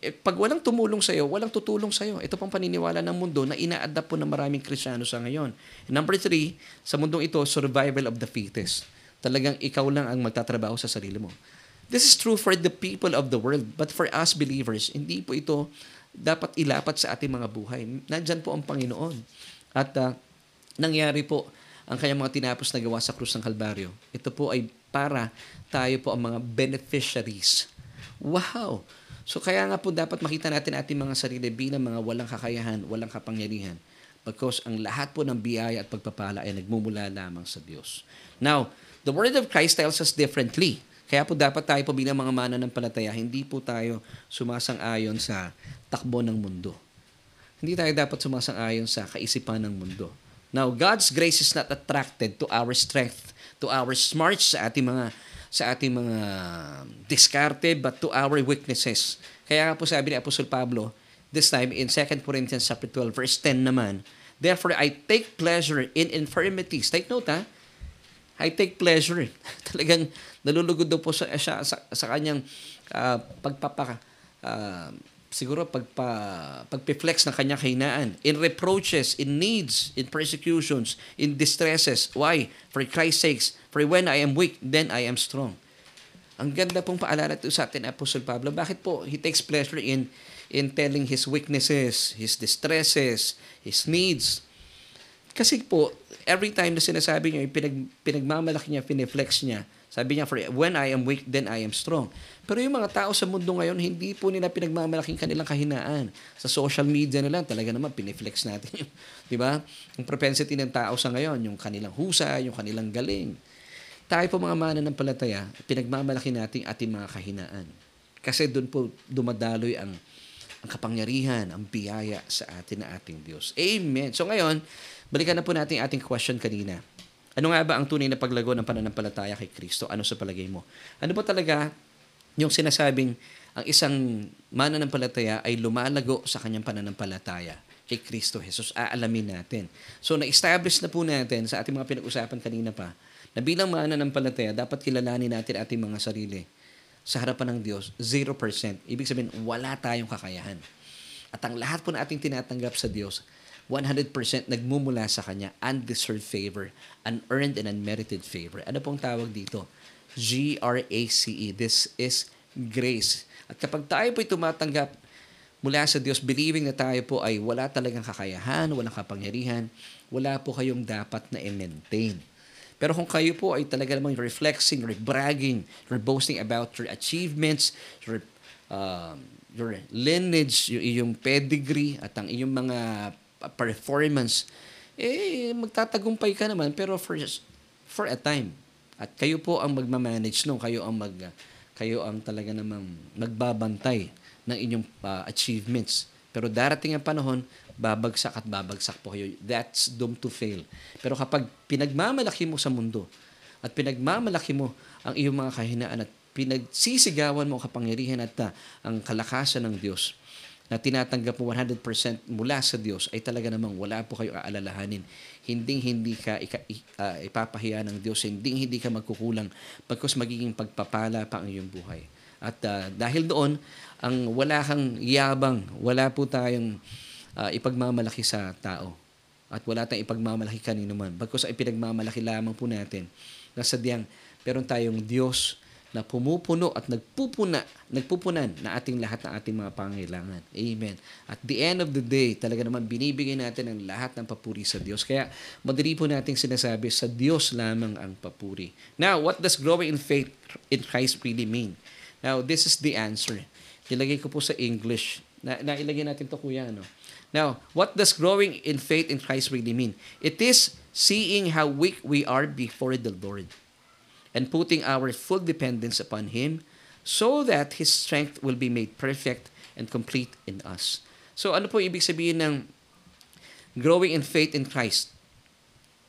eh, pag walang tumulong sa'yo, walang tutulong sa'yo. Ito pang paniniwala ng mundo na ina-adapt po ng maraming Krisyano sa ngayon. Number three, sa mundong ito, survival of the fittest. Talagang ikaw lang ang magtatrabaho sa sarili mo. This is true for the people of the world, but for us believers, hindi po ito dapat ilapat sa ating mga buhay. Nandyan po ang Panginoon. At uh, nangyari po ang kanyang mga tinapos na gawa sa krus ng Kalbaryo. Ito po ay para tayo po ang mga beneficiaries. Wow! So kaya nga po dapat makita natin ating mga sarili bilang mga walang kakayahan, walang kapangyarihan. Because ang lahat po ng biyaya at pagpapala ay nagmumula lamang sa Diyos. Now, the Word of Christ tells us differently. Kaya po dapat tayo po bilang mga mananampalataya, hindi po tayo sumasang-ayon sa takbo ng mundo. Hindi tayo dapat sumasang-ayon sa kaisipan ng mundo. Now, God's grace is not attracted to our strength, to our smarts sa ating mga sa ating mga diskarte, but to our weaknesses. Kaya nga po sabi ni Apostol Pablo, this time in 2 Corinthians chapter 12, verse 10 naman, Therefore, I take pleasure in infirmities. Take note, ha? I take pleasure. (laughs) Talagang nalulugod daw po sa, siya, sa, sa kanyang uh, pagpapa, uh, siguro pagpa, pagpiflex ng kanyang kahinaan. In reproaches, in needs, in persecutions, in distresses. Why? For Christ's sakes. For when I am weak, then I am strong. Ang ganda pong paalala ito sa atin, Apostol Pablo. Bakit po? He takes pleasure in in telling his weaknesses, his distresses, his needs. Kasi po, every time na sinasabi niya, pinag, pinagmamalaki niya, piniflex niya, sabi niya, for when I am weak, then I am strong. Pero yung mga tao sa mundo ngayon, hindi po nila pinagmamalaking kanilang kahinaan. Sa social media nila, talaga naman, piniflex natin (laughs) yung, di ba? Yung propensity ng tao sa ngayon, yung kanilang husa, yung kanilang galing. Tayo po mga mana ng palataya, pinagmamalaki natin ating mga kahinaan. Kasi doon po dumadaloy ang ang kapangyarihan, ang biyaya sa atin na ating Diyos. Amen. So ngayon, balikan na po natin ating question kanina. Ano nga ba ang tunay na paglago ng pananampalataya kay Kristo? Ano sa palagay mo? Ano ba talaga yung sinasabing ang isang mananampalataya ay lumalago sa kanyang pananampalataya kay Kristo Jesus? Aalamin natin. So na-establish na po natin sa ating mga pinag-usapan kanina pa na bilang mananampalataya, dapat kilalanin natin ating mga sarili sa harapan ng Diyos, 0%. Ibig sabihin, wala tayong kakayahan. At ang lahat po na ating tinatanggap sa Diyos, 100% nagmumula sa Kanya, undeserved favor, unearned and unmerited favor. Ano pong tawag dito? G-R-A-C-E. This is grace. At kapag tayo po'y tumatanggap mula sa Diyos, believing na tayo po ay wala talagang kakayahan, walang kapangyarihan, wala po kayong dapat na i-maintain. Pero kung kayo po ay talaga namang reflexing, you're bragging, you're boasting about your achievements, your, uh, your lineage, yung iyong pedigree, at ang iyong mga performance, eh, magtatagumpay ka naman, pero for, for a time. At kayo po ang magmamanage nung, kayo ang mag, kayo ang talaga namang magbabantay ng inyong uh, achievements. Pero darating ang panahon, babagsak at babagsak po kayo. That's doomed to fail. Pero kapag pinagmamalaki mo sa mundo at pinagmamalaki mo ang iyong mga kahinaan at pinagsisigawan mo ang kapangyarihan at uh, ang kalakasan ng Diyos na tinatanggap mo 100% mula sa Diyos ay talaga namang wala po kayo aalalahanin. Hindi hindi ka ika, uh, ipapahiya ng Diyos, hindi hindi ka magkukulang pagkos magiging pagpapala pa ang iyong buhay. At uh, dahil doon, ang wala kang yabang, wala po tayong uh, ipagmamalaki sa tao. At wala tayong ipagmamalaki kanino man. Bagkus ay pinagmamalaki lamang po natin na sadyang meron tayong Diyos na pumupuno at nagpupuna, nagpupunan na ating lahat ng ating mga pangailangan. Amen. At the end of the day, talaga naman binibigay natin ang lahat ng papuri sa Diyos. Kaya madali po nating sinasabi, sa Diyos lamang ang papuri. Now, what does growing in faith in Christ really mean? Now, this is the answer. Nilagay ko po sa English. Na, nailagay natin to kuya, ano? Now, what does growing in faith in Christ really mean? It is seeing how weak we are before the Lord and putting our full dependence upon Him so that His strength will be made perfect and complete in us. So ano po ibig sabihin ng growing in faith in Christ?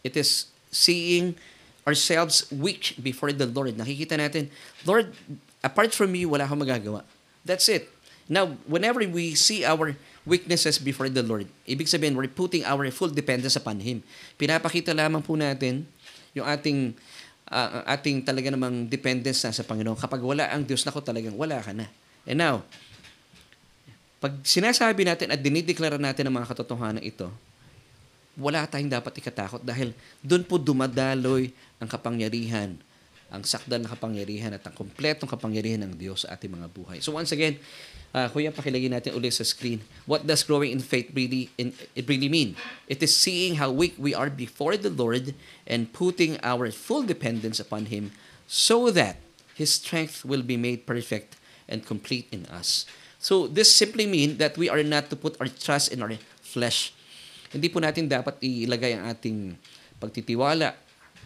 It is seeing ourselves weak before the Lord. Nakikita natin, Lord, apart from you, wala akong magagawa. That's it. Now, whenever we see our weaknesses before the Lord. Ibig sabihin, we're putting our full dependence upon Him. Pinapakita lamang po natin yung ating uh, ating talaga namang dependence na sa Panginoon. Kapag wala ang Diyos, nako talagang wala ka na. And now, pag sinasabi natin at dinideklara natin ang mga katotohanan ito, wala tayong dapat ikatakot dahil doon po dumadaloy ang kapangyarihan, ang sakdal na kapangyarihan at ang kompletong kapangyarihan ng Diyos sa ating mga buhay. So once again, uh, kuya, pakilagay natin ulit sa screen. What does growing in faith really in, it really mean? It is seeing how weak we are before the Lord and putting our full dependence upon Him so that His strength will be made perfect and complete in us. So this simply mean that we are not to put our trust in our flesh hindi po natin dapat ilagay ang ating pagtitiwala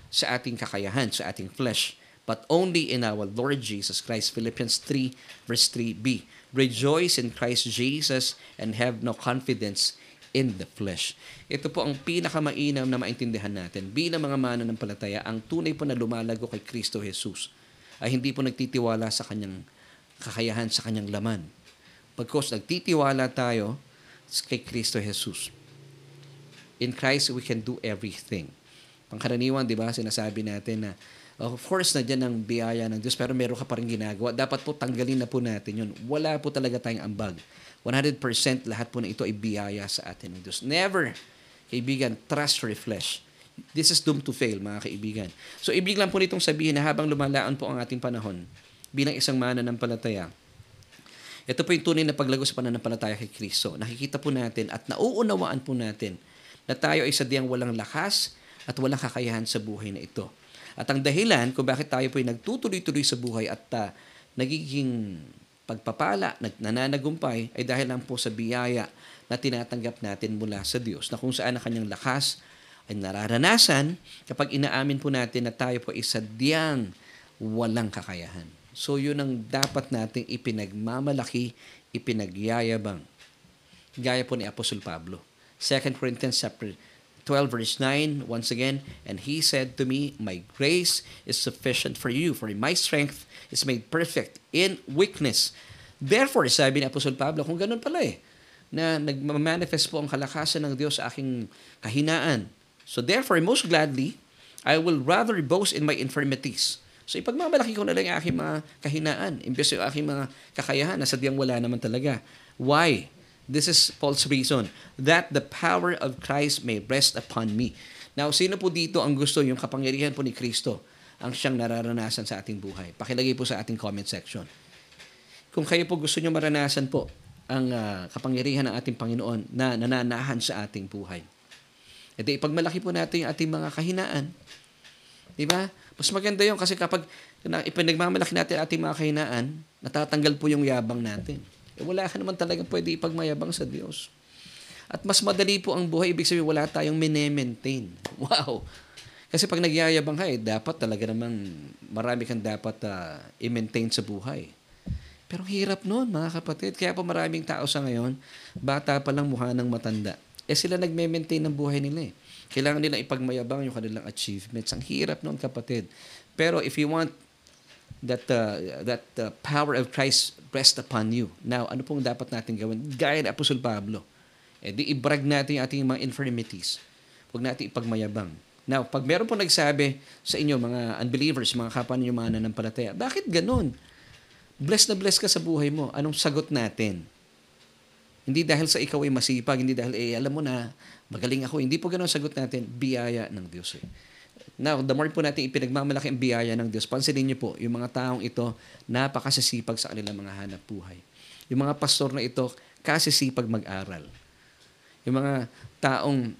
sa ating kakayahan, sa ating flesh, but only in our Lord Jesus Christ. Philippians 3 verse 3b. Rejoice in Christ Jesus and have no confidence in the flesh. Ito po ang pinakamainam na maintindihan natin. Bilang mga mananampalataya, ang tunay po na lumalago kay Kristo Jesus ay hindi po nagtitiwala sa kanyang kakayahan, sa kanyang laman. Pagkos nagtitiwala tayo kay Kristo Jesus in Christ, we can do everything. Pangkaraniwan, di ba, sinasabi natin na, of course, na dyan ang biyaya ng Diyos, pero meron ka pa rin ginagawa. Dapat po tanggalin na po natin yun. Wala po talaga tayong ambag. 100% lahat po na ito ay biyaya sa atin ng Diyos. Never, kaibigan, trust your flesh. This is doomed to fail, mga kaibigan. So, ibig lang po nitong sabihin na habang lumalaan po ang ating panahon, bilang isang mana ng palataya, ito po yung tunay na paglago sa pananampalataya kay Kristo. Nakikita po natin at nauunawaan po natin na tayo ay sadyang walang lakas at walang kakayahan sa buhay na ito. At ang dahilan kung bakit tayo po ay nagtutuloy-tuloy sa buhay at uh, nagiging pagpapala, nananagumpay, ay dahil lang po sa biyaya na tinatanggap natin mula sa Diyos, na kung saan ang kanyang lakas ay nararanasan kapag inaamin po natin na tayo po ay sadyang walang kakayahan. So yun ang dapat nating ipinagmamalaki, ipinagyayabang. Gaya po ni Apostol Pablo. 2 Corinthians chapter 12 verse 9 once again and he said to me my grace is sufficient for you for my strength is made perfect in weakness therefore sabi ni Apostol Pablo kung ganun pala eh na nagma-manifest po ang kalakasan ng Diyos sa aking kahinaan so therefore most gladly I will rather boast in my infirmities So ipagmamalaki ko na lang ang aking mga kahinaan imbes yung aking mga kakayahan na sadyang wala naman talaga. Why? This is Paul's reason that the power of Christ may rest upon me. Now, sino po dito ang gusto yung kapangyarihan po ni Kristo ang siyang nararanasan sa ating buhay? Pakilagay po sa ating comment section. Kung kayo po gusto nyo maranasan po ang uh, kapangyarihan ng ating Panginoon na nananahan sa ating buhay. E di, ipagmalaki po natin yung ating mga kahinaan. Di ba? Mas maganda yun kasi kapag ipinagmamalaki natin ating mga kahinaan, natatanggal po yung yabang natin. Eh, wala ka naman talaga pwede ipagmayabang sa Diyos. At mas madali po ang buhay, ibig sabihin wala tayong mine-maintain. (laughs) Wow! Kasi pag nagyayabang ka, eh, dapat talaga naman marami kang dapat uh, i-maintain sa buhay. Pero hirap noon, mga kapatid. Kaya po maraming tao sa ngayon, bata pa lang mukha ng matanda. Eh sila nagme-maintain ng buhay nila eh. Kailangan nila ipagmayabang yung kanilang achievements. Ang hirap noon, kapatid. Pero if you want that uh, that uh, power of Christ rest upon you. Now, ano pong dapat natin gawin? Gaya ni Apostol Pablo. Eh, di ibrag natin yung ating mga infirmities. Huwag natin ipagmayabang. Now, pag meron po nagsabi sa inyo, mga unbelievers, mga kapwa ninyo mga nananampalataya, bakit ganun? Bless na bless ka sa buhay mo. Anong sagot natin? Hindi dahil sa ikaw ay masipag, hindi dahil, eh, alam mo na, magaling ako. Hindi po ganun sagot natin. Biyaya ng Diyos. Eh. Now, the more po natin ipinagmamalaki ang biyaya ng Diyos, pansinin niyo po, yung mga taong ito, napakasisipag sa kanilang mga hanap buhay. Yung mga pastor na ito, kasisipag mag-aral. Yung mga taong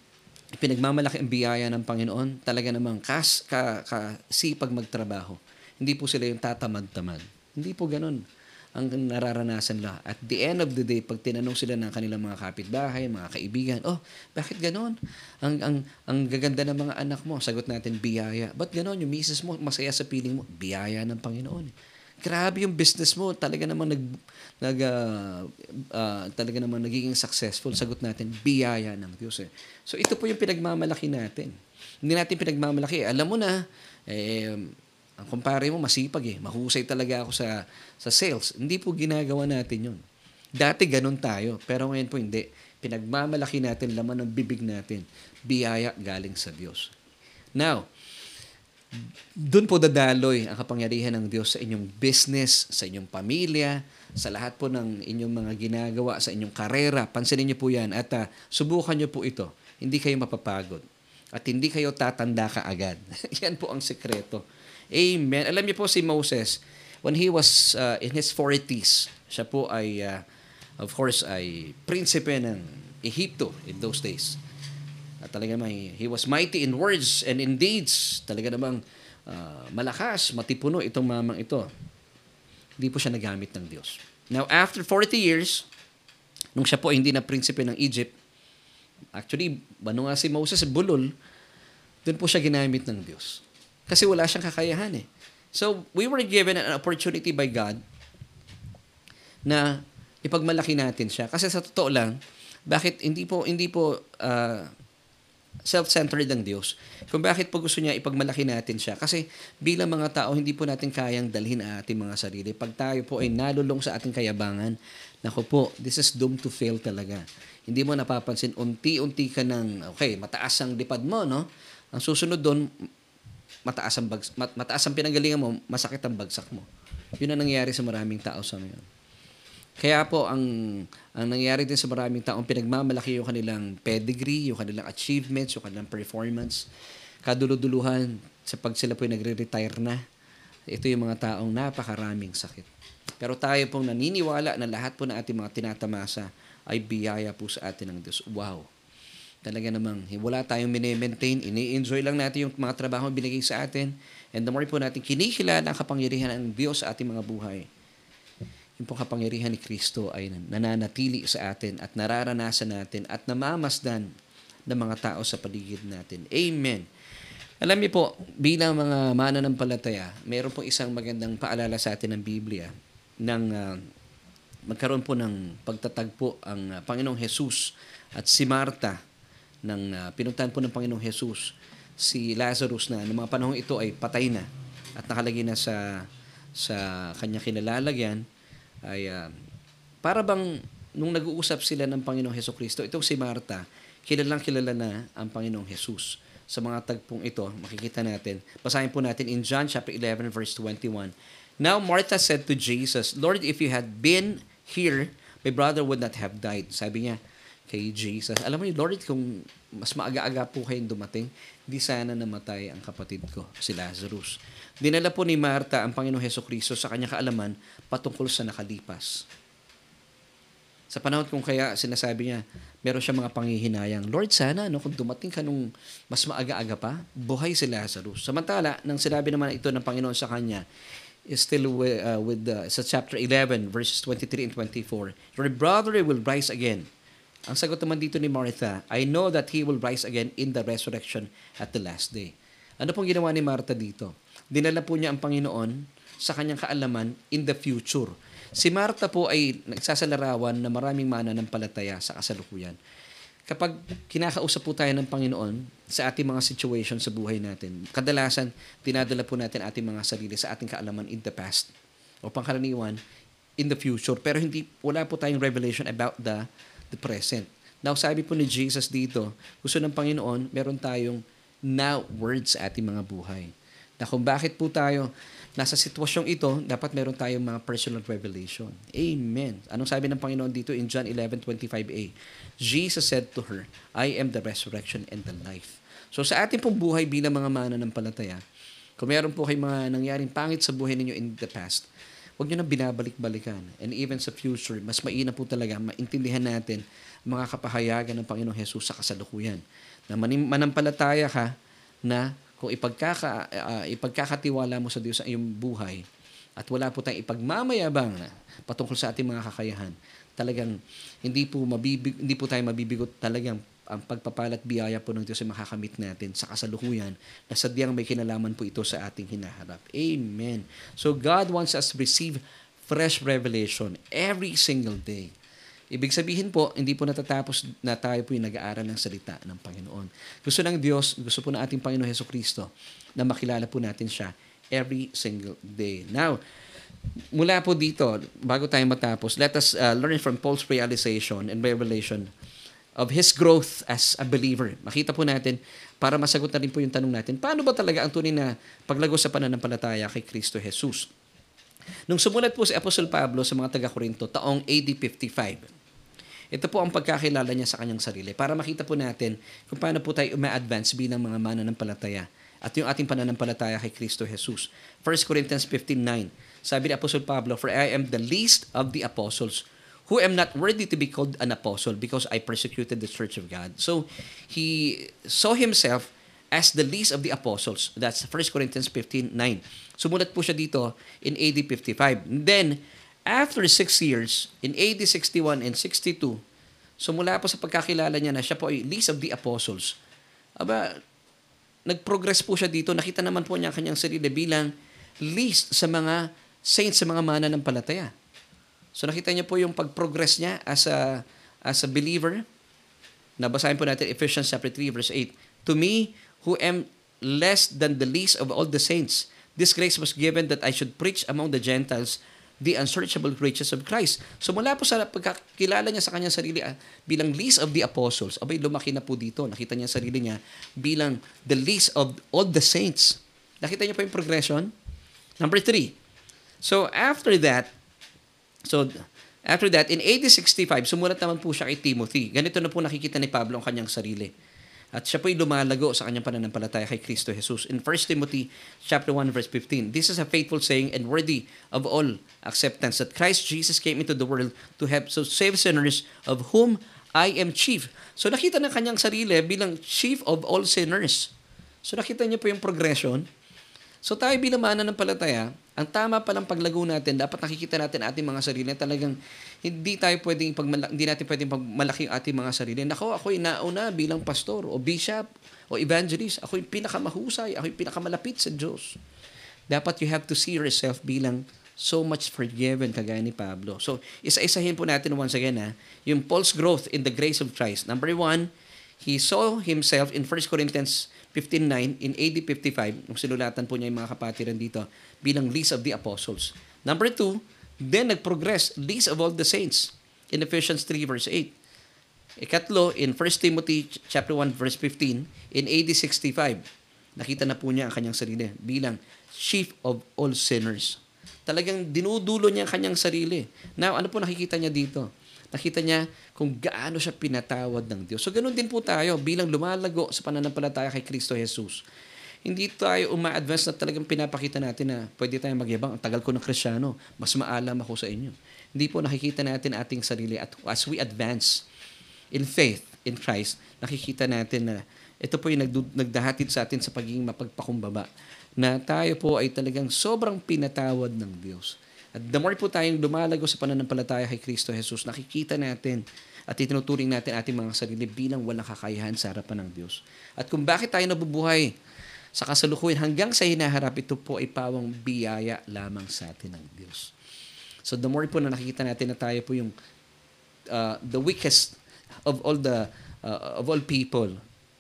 ipinagmamalaki ang biyaya ng Panginoon, talaga namang kas, ka, kasipag magtrabaho. Hindi po sila yung tatamad-tamad. Hindi po ganun ang nararanasan nila. At the end of the day, pag tinanong sila ng kanilang mga kapitbahay, mga kaibigan, oh, bakit ganon? Ang, ang, ang gaganda ng mga anak mo, sagot natin, biyaya. Ba't ganon? Yung misis mo, masaya sa piling mo, biyaya ng Panginoon. Grabe yung business mo, talaga namang nag, nag uh, uh, talaga namang nagiging successful. Sagot natin, biyaya ng Diyos. Eh. So ito po yung pinagmamalaki natin. Hindi natin pinagmamalaki. Alam mo na, eh, ang kumpare mo, masipag eh. Mahusay talaga ako sa, sa sales. Hindi po ginagawa natin yun. Dati ganun tayo, pero ngayon po hindi. Pinagmamalaki natin laman ng bibig natin. Biyaya galing sa Diyos. Now, doon po dadaloy ang kapangyarihan ng Diyos sa inyong business, sa inyong pamilya, sa lahat po ng inyong mga ginagawa, sa inyong karera. Pansinin niyo po yan at uh, subukan niyo po ito. Hindi kayo mapapagod. At hindi kayo tatanda ka agad. (laughs) yan po ang sekreto. Amen. Alam niyo po si Moses, when he was uh, in his 40s, siya po ay, uh, of course, ay prinsipe ng Egypto in those days. At talaga naman, he was mighty in words and in deeds. Talaga namang uh, malakas, matipuno itong mamang ito. Hindi po siya nagamit ng Diyos. Now, after 40 years, nung siya po hindi na prinsipe ng Egypt, actually, ano nga si Moses, bulol, doon po siya ginamit ng Diyos. Kasi wala siyang kakayahan eh. So, we were given an opportunity by God na ipagmalaki natin siya. Kasi sa totoo lang, bakit hindi po hindi po uh, self-centered ang Diyos. Kung bakit po gusto niya ipagmalaki natin siya. Kasi bilang mga tao, hindi po natin kayang dalhin ang ating mga sarili. Pag tayo po ay nalulong sa ating kayabangan, nako po, this is doomed to fail talaga. Hindi mo napapansin, unti-unti ka ng, okay, mataas ang lipad mo, no? Ang susunod doon, mataas ang, bags, mat, mataas ang pinanggalingan mo, masakit ang bagsak mo. Yun ang nangyayari sa maraming tao sa ngayon. Kaya po, ang, ang nangyayari din sa maraming taong pinagmamalaki yung kanilang pedigree, yung kanilang achievements, yung kanilang performance, kaduluduluhan sa pag sila po nagre-retire na. Ito yung mga taong napakaraming sakit. Pero tayo pong naniniwala na lahat po ng ating mga tinatamasa ay biyaya po sa atin ng Diyos. Wow! Talaga namang wala tayong mini-maintain, ini-enjoy lang natin yung mga trabaho binigay sa atin. And the more po natin kinikilala ang kapangyarihan ng Diyos sa ating mga buhay, yung pong kapangyarihan ni Kristo ay nananatili sa atin at nararanasan natin at namamasdan ng mga tao sa paligid natin. Amen. Alam niyo po, bilang mga mananampalataya, meron pong isang magandang paalala sa atin ng Biblia ng uh, magkaroon po ng pagtatagpo ang uh, Panginoong Jesus at si Marta ng uh, pinuntahan po ng Panginoong Jesus si Lazarus na ng mga panahong ito ay patay na at nakalagay na sa sa kanya kinalalagyan ay uh, para bang nung nag-uusap sila ng Panginoong Heso Kristo, itong si Marta, kilalang kilala na ang Panginoong Jesus. Sa mga tagpong ito, makikita natin. Basahin po natin in John chapter 11 verse 21. Now Martha said to Jesus, Lord, if you had been here, my brother would not have died. Sabi niya kay Jesus, alam mo ni Lord, kung mas maaga-aga po kayong dumating, di sana namatay ang kapatid ko, si Lazarus. Dinala po ni Marta ang Panginoong Heso Kristo sa kanyang kaalaman patungkol sa nakalipas. Sa panahon kung kaya sinasabi niya, meron siya mga panghihinayang, Lord, sana no, kung dumating ka nung mas maaga-aga pa, buhay si Lazarus. Samantala, nang sinabi naman ito ng Panginoon sa kanya, is still with, uh, with uh, sa chapter 11, verses 23 and 24, Your brother will rise again. Ang sagot naman dito ni Martha, I know that he will rise again in the resurrection at the last day. Ano pong ginawa ni Martha dito? Dinala po niya ang Panginoon sa kanyang kaalaman in the future. Si Martha po ay nagsasalarawan na maraming mana ng palataya sa kasalukuyan. Kapag kinakausap po tayo ng Panginoon sa ating mga situation sa buhay natin, kadalasan dinadala po natin ating mga sarili sa ating kaalaman in the past o pangkaraniwan in the future. Pero hindi wala po tayong revelation about the the present. Now, sabi po ni Jesus dito, gusto ng Panginoon, meron tayong now words sa ating mga buhay. Na kung bakit po tayo nasa sitwasyong ito, dapat meron tayong mga personal revelation. Amen. Anong sabi ng Panginoon dito in John 11:25a? Jesus said to her, I am the resurrection and the life. So sa ating pong buhay bilang mga mananampalataya, kung meron po kayong mga nangyaring pangit sa buhay ninyo in the past, huwag nyo na binabalik-balikan. And even sa future, mas maina po talaga maintindihan natin mga kapahayagan ng Panginoong Jesus sa kasalukuyan. Na manampalataya ka na kung ipagkaka, uh, ipagkakatiwala mo sa Diyos sa iyong buhay at wala po tayong ipagmamayabang patungkol sa ating mga kakayahan, talagang hindi po mabibig, hindi po tayo mabibigot talagang ang pagpapalat biyaya po ng Diyos ay makakamit natin sa kasalukuyan na sadyang may kinalaman po ito sa ating hinaharap. Amen. So God wants us to receive fresh revelation every single day. Ibig sabihin po, hindi po natatapos na tayo po yung nag-aaral ng salita ng Panginoon. Gusto ng Diyos, gusto po ng ating Panginoon Heso Kristo na makilala po natin siya every single day. Now, mula po dito, bago tayo matapos, let us uh, learn from Paul's realization and revelation of his growth as a believer. Makita po natin, para masagot na rin po yung tanong natin, paano ba talaga ang tunay na paglago sa pananampalataya kay Kristo Jesus? Nung sumulat po si Apostol Pablo sa mga taga-Korinto, taong AD 55, ito po ang pagkakilala niya sa kanyang sarili para makita po natin kung paano po tayo uma-advance bilang mga mananampalataya at yung ating pananampalataya kay Kristo Jesus. 1 Corinthians 15.9 Sabi ni Apostol Pablo, For I am the least of the apostles who am not worthy to be called an apostle because I persecuted the church of God. So, he saw himself as the least of the apostles. That's 1 Corinthians 15.9 Sumulat po siya dito in AD 55. Then, after six years, in AD 61 and 62, sumula po sa pagkakilala niya na siya po ay least of the apostles. Aba, nag-progress po siya dito. Nakita naman po niya ang kanyang sarili bilang least sa mga saints, sa mga mana ng palataya. So nakita niya po yung pag-progress niya as a, as a believer. Nabasahin po natin Ephesians chapter 3 verse 8. To me, who am less than the least of all the saints, This grace was given that I should preach among the Gentiles the unsearchable riches of Christ. So mula po sa pagkakilala niya sa kanyang sarili ah, bilang least of the apostles, abay lumaki na po dito. Nakita niya sarili niya bilang the least of all the saints. Nakita niyo po yung progression? Number three. So after that, so after that, in AD 65, sumulat naman po siya kay Timothy. Ganito na po nakikita ni Pablo ang kanyang sarili. At siya po'y lumalago sa kanyang pananampalataya kay Kristo Jesus. In 1 Timothy chapter 1 verse 15, This is a faithful saying and worthy of all acceptance that Christ Jesus came into the world to help so save sinners of whom I am chief. So nakita ng kanyang sarili bilang chief of all sinners. So nakita niyo po yung progression. So tayo bilang mananampalataya, ang tama palang paglago natin, dapat nakikita natin ating mga sarili talagang hindi tayo pwedeng pagmala- hindi natin pwedeng pagmalaki ang ating mga sarili. Nako, ako'y nauna bilang pastor o bishop o evangelist. Ako'y pinakamahusay, ako'y pinakamalapit sa Diyos. Dapat you have to see yourself bilang so much forgiven kagaya ni Pablo. So, isa-isahin po natin once again ha, yung Paul's growth in the grace of Christ. Number one, he saw himself in 1 Corinthians 15.9 in AD 55, nung sinulatan po niya yung mga kapatiran dito, bilang least of the apostles. Number two, then nag-progress, least of all the saints in Ephesians 3 verse 8. Ikatlo, in 1 Timothy chapter 1 verse 15, in AD 65, nakita na po niya ang kanyang sarili bilang chief of all sinners. Talagang dinudulo niya ang kanyang sarili. Now, ano po nakikita niya dito? Nakita niya kung gaano siya pinatawad ng Diyos. So, ganun din po tayo bilang lumalago sa pananampalataya kay Kristo Jesus hindi tayo uma-advance na talagang pinapakita natin na pwede tayong magyabang. Ang tagal ko ng krisyano, mas maalam ako sa inyo. Hindi po nakikita natin ating sarili at as we advance in faith in Christ, nakikita natin na ito po yung nagdahatid sa atin sa pagiging mapagpakumbaba na tayo po ay talagang sobrang pinatawad ng Diyos. At the more po tayong lumalago sa pananampalataya kay Kristo Jesus, nakikita natin at itinuturing natin ating mga sarili bilang walang kakayahan sa harapan ng Diyos. At kung bakit tayo nabubuhay sa kasalukuyan hanggang sa hinaharap, ito po ay pawang biyaya lamang sa atin ng Diyos. So the more po na nakikita natin na tayo po yung uh, the weakest of all the uh, of all people,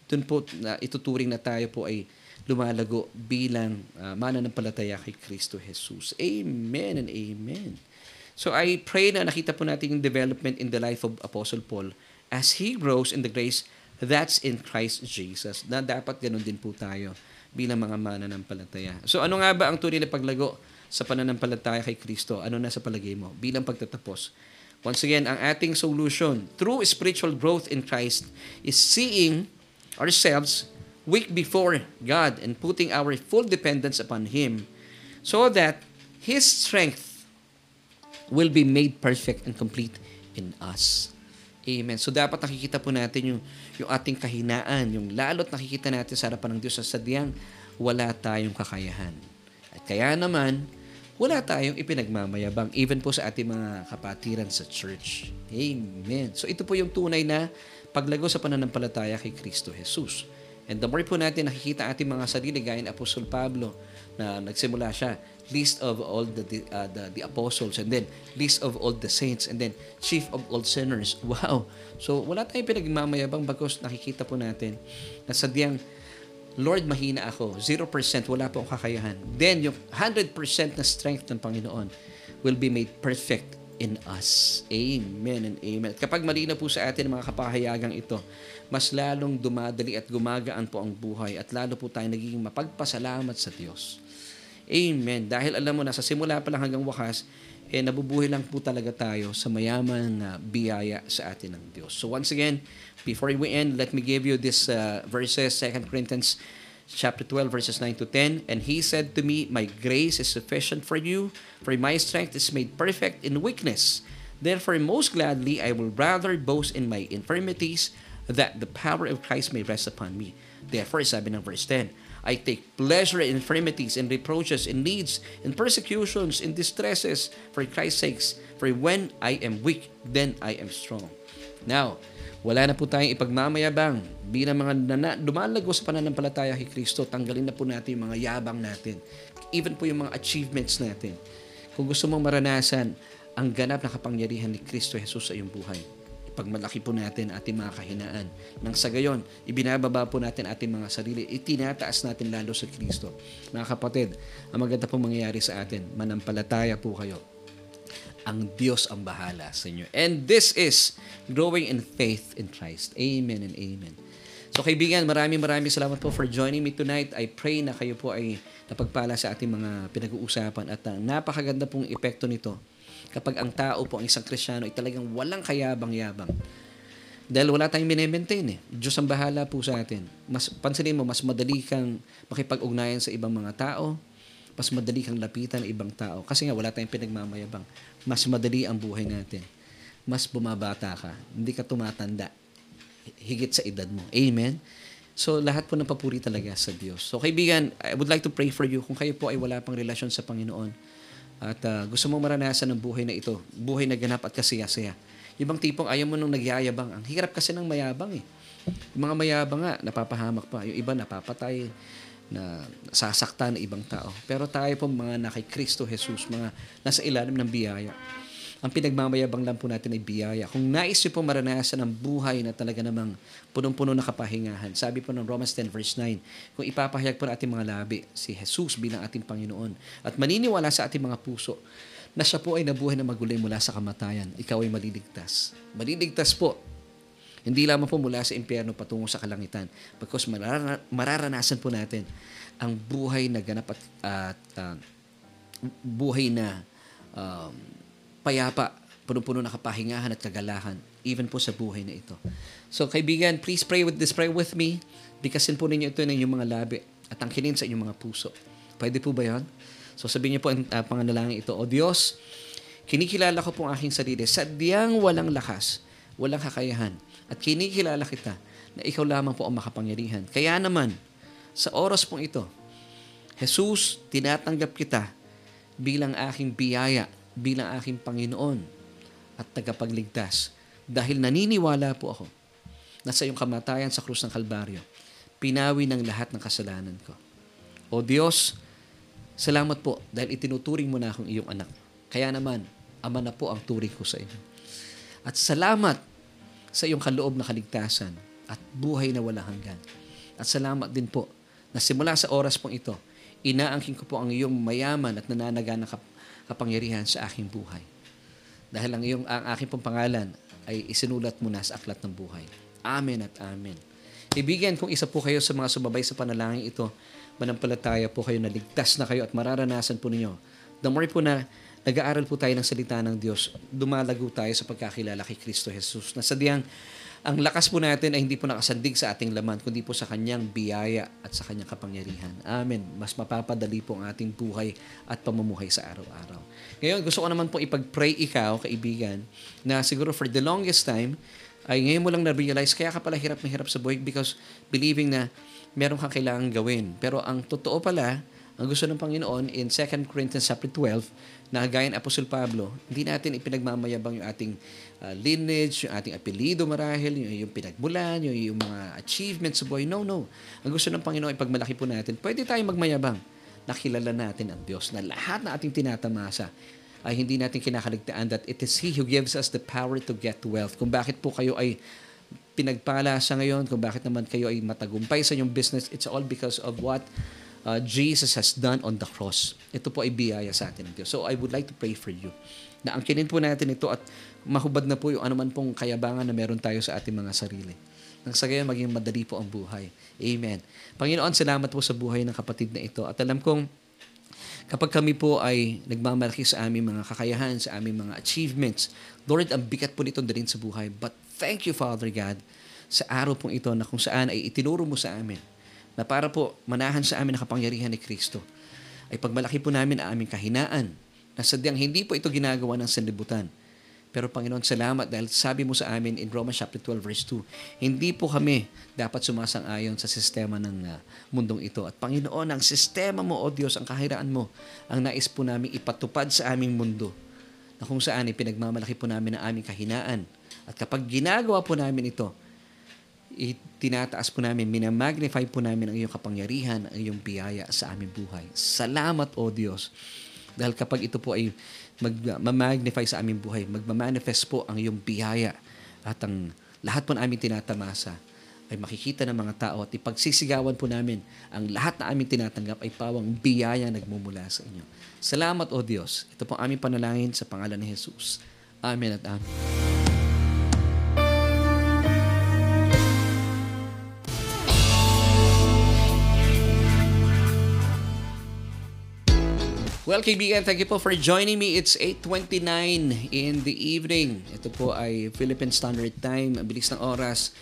dun po na ituturing na tayo po ay lumalago bilang uh, mananampalataya kay Kristo Jesus. Amen and amen. So I pray na nakita po natin yung development in the life of Apostle Paul as he grows in the grace that's in Christ Jesus. Na dapat ganun din po tayo bilang mga mananampalataya. So ano nga ba ang tunay na paglago sa pananampalataya kay Kristo? Ano na sa palagay mo bilang pagtatapos? Once again, ang ating solution through spiritual growth in Christ is seeing ourselves weak before God and putting our full dependence upon Him so that His strength will be made perfect and complete in us. Amen. So dapat nakikita po natin yung, yung ating kahinaan, yung lalot nakikita natin sa harapan ng Diyos sa sadyang wala tayong kakayahan. At kaya naman, wala tayong ipinagmamayabang even po sa ating mga kapatiran sa church. Amen. So ito po yung tunay na paglago sa pananampalataya kay Kristo Jesus. And the more po natin nakikita ating mga sarili, gaya ni Apostol Pablo, na nagsimula siya, least of all the, uh, the, the apostles, and then least of all the saints, and then chief of all sinners. (laughs) Wow! So, wala tayong pinagmamayabang bagos nakikita po natin na sadyang, Lord, mahina ako. 0%, wala po akong kakayahan. Then, yung 100% na strength ng Panginoon will be made perfect in us. Amen and amen. At kapag malinaw po sa atin mga kapahayagang ito, mas lalong dumadali at gumagaan po ang buhay at lalo po tayo nagiging mapagpasalamat sa Diyos. Amen. Dahil alam mo na sa simula pa lang hanggang wakas, eh nabubuhay lang po talaga tayo sa mayaman na biyaya sa atin ng Diyos. So once again, before we end, let me give you this uh, verses, 2 Corinthians chapter 12 verses 9 to 10 and he said to me my grace is sufficient for you for my strength is made perfect in weakness therefore most gladly i will rather boast in my infirmities that the power of christ may rest upon me therefore sabi ng verse 10 I take pleasure in infirmities, in reproaches, in needs, in persecutions, in distresses, for Christ's sakes. For when I am weak, then I am strong. Now, wala na po tayong ipagmamayabang bilang mga nana, dumalago sa pananampalataya kay Kristo. Tanggalin na po natin yung mga yabang natin. Even po yung mga achievements natin. Kung gusto mong maranasan ang ganap na kapangyarihan ni Kristo Jesus sa iyong buhay, pagmalaki po natin ating mga kahinaan. Nang sa gayon, ibinababa po natin ating mga sarili, itinataas natin lalo sa Kristo. Mga kapatid, ang maganda pong mangyayari sa atin, manampalataya po kayo. Ang Diyos ang bahala sa inyo. And this is growing in faith in Christ. Amen and amen. So kaibigan, maraming maraming salamat po for joining me tonight. I pray na kayo po ay napagpala sa ating mga pinag-uusapan at uh, napakaganda pong epekto nito kapag ang tao po, ang isang krisyano ay talagang walang kayabang-yabang. Dahil wala tayong minemaintain eh. Diyos ang bahala po sa atin. Mas, pansinin mo, mas madali kang makipag-ugnayan sa ibang mga tao, mas madali kang lapitan ng ibang tao. Kasi nga, wala tayong pinagmamayabang. Mas madali ang buhay natin. Mas bumabata ka. Hindi ka tumatanda. Higit sa edad mo. Amen? So, lahat po ng papuri talaga sa Diyos. So, kaibigan, I would like to pray for you. Kung kayo po ay wala pang relasyon sa Panginoon, at uh, gusto mong maranasan ng buhay na ito, buhay na ganap at kasaya-saya. Yung bang tipong ayaw mo nung nagyayabang. Ang hirap kasi ng mayabang eh. Yung mga mayabang nga, napapahamak pa. Yung iba napapatay, na sasaktan ng ibang tao. Pero tayo po mga na kay Kristo Jesus, mga nasa ilalim ng biyaya. Ang pinagmamayabang lang po natin ay biyaya. Kung nais niyo po maranasan ang buhay na talaga namang punong-puno na kapahingahan, sabi po ng Romans 10 verse 9, kung ipapahayag po natin mga labi, si Jesus bilang ating Panginoon, at maniniwala sa ating mga puso, na siya po ay nabuhay na magulay mula sa kamatayan, ikaw ay maliligtas. Maliligtas po. Hindi lamang po mula sa impyerno patungo sa kalangitan. Because marara- mararanasan po natin ang buhay na ganap at, at uh, buhay na um, payapa, punong-puno na kapahingahan at kagalahan, even po sa buhay na ito. So kaibigan, please pray with this, pray with me. Bikasin po ninyo ito ng inyong mga labi at angkinin sa inyong mga puso. Pwede po ba yan? So sabihin niyo po ang uh, panganalangin ito, O Diyos, kinikilala ko po ang aking sarili, sadyang walang lakas, walang kakayahan, at kinikilala kita na ikaw lamang po ang makapangyarihan. Kaya naman, sa oras pong ito, Jesus, tinatanggap kita bilang aking biyaya bilang aking Panginoon at tagapagligtas dahil naniniwala po ako na sa iyong kamatayan sa krus ng Kalbaryo, pinawi ng lahat ng kasalanan ko. O Diyos, salamat po dahil itinuturing mo na akong iyong anak. Kaya naman, ama na po ang turing ko sa inyo. At salamat sa iyong kaloob na kaligtasan at buhay na walang hanggan. At salamat din po na simula sa oras pong ito, inaangking ko po ang iyong mayaman at nananaga na kapangyarihan sa aking buhay. Dahil ang, iyong, ang aking pong pangalan ay isinulat mo na sa aklat ng buhay. Amen at amen. Ibigan, kung isa po kayo sa mga sumabay sa panalangin ito, manampalataya po kayo na ligtas na kayo at mararanasan po ninyo. The more po na nag-aaral po tayo ng salita ng Diyos, dumalago tayo sa pagkakilala kay Kristo Jesus na sadyang ang lakas po natin ay hindi po nakasandig sa ating laman, kundi po sa kanyang biyaya at sa kanyang kapangyarihan. Amen. Mas mapapadali po ang ating buhay at pamumuhay sa araw-araw. Ngayon, gusto ko naman po ipag-pray ikaw, kaibigan, na siguro for the longest time, ay ngayon mo lang na-realize, kaya ka pala hirap na hirap sa buhay because believing na meron kang kailangan gawin. Pero ang totoo pala, ang gusto ng Panginoon in 2 Corinthians chapter 12, na gaya ng Apostol Pablo, hindi natin ipinagmamayabang yung ating uh, lineage, yung ating apelido marahil, yung, yung pinagmulan, yung, yung mga achievements sa buhay. No, no. Ang gusto ng Panginoon, ipagmalaki po natin, pwede tayong magmayabang. Nakilala natin ang Diyos na lahat na ating tinatamasa ay hindi natin kinakaligtaan that it is He who gives us the power to get wealth. Kung bakit po kayo ay pinagpala sa ngayon, kung bakit naman kayo ay matagumpay sa inyong business, it's all because of what uh, Jesus has done on the cross. Ito po ay biyaya sa atin ng Diyos. So I would like to pray for you. na angkinin po natin ito at mahubad na po yung anuman pong kayabangan na meron tayo sa ating mga sarili. Nang sa gayon, maging madali po ang buhay. Amen. Panginoon, salamat po sa buhay ng kapatid na ito. At alam kong kapag kami po ay nagmamalaki sa aming mga kakayahan, sa aming mga achievements, Lord, ang bigat po nito din sa buhay. But thank you, Father God, sa araw pong ito na kung saan ay itinuro mo sa amin na para po manahan sa amin ang kapangyarihan ni Kristo ay pagmalaki po namin ang aming kahinaan na sadyang hindi po ito ginagawa ng sanlibutan. Pero Panginoon, salamat dahil sabi mo sa amin in Romans chapter 12 verse 2, hindi po kami dapat sumasang-ayon sa sistema ng uh, mundong ito. At Panginoon, ang sistema mo, O Diyos, ang kahiraan mo, ang nais po namin ipatupad sa aming mundo na kung saan ipinagmamalaki po namin ang aming kahinaan. At kapag ginagawa po namin ito, itinataas po namin, minamagnify po namin ang iyong kapangyarihan, ang iyong biyaya sa aming buhay. Salamat, O Diyos. Dahil kapag ito po ay mag-magnify sa aming buhay, magmamanifest po ang iyong biyaya at ang lahat po na aming tinatamasa ay makikita ng mga tao at ipagsisigawan po namin ang lahat na aming tinatanggap ay pawang biyaya nagmumula sa inyo. Salamat, O Diyos. Ito po aming panalangin sa pangalan ni Jesus. Amen at amen. Well, kaibigan, thank you po for joining me. It's 8.29 in the evening. Ito po ay Philippine Standard Time. Bilis ng oras.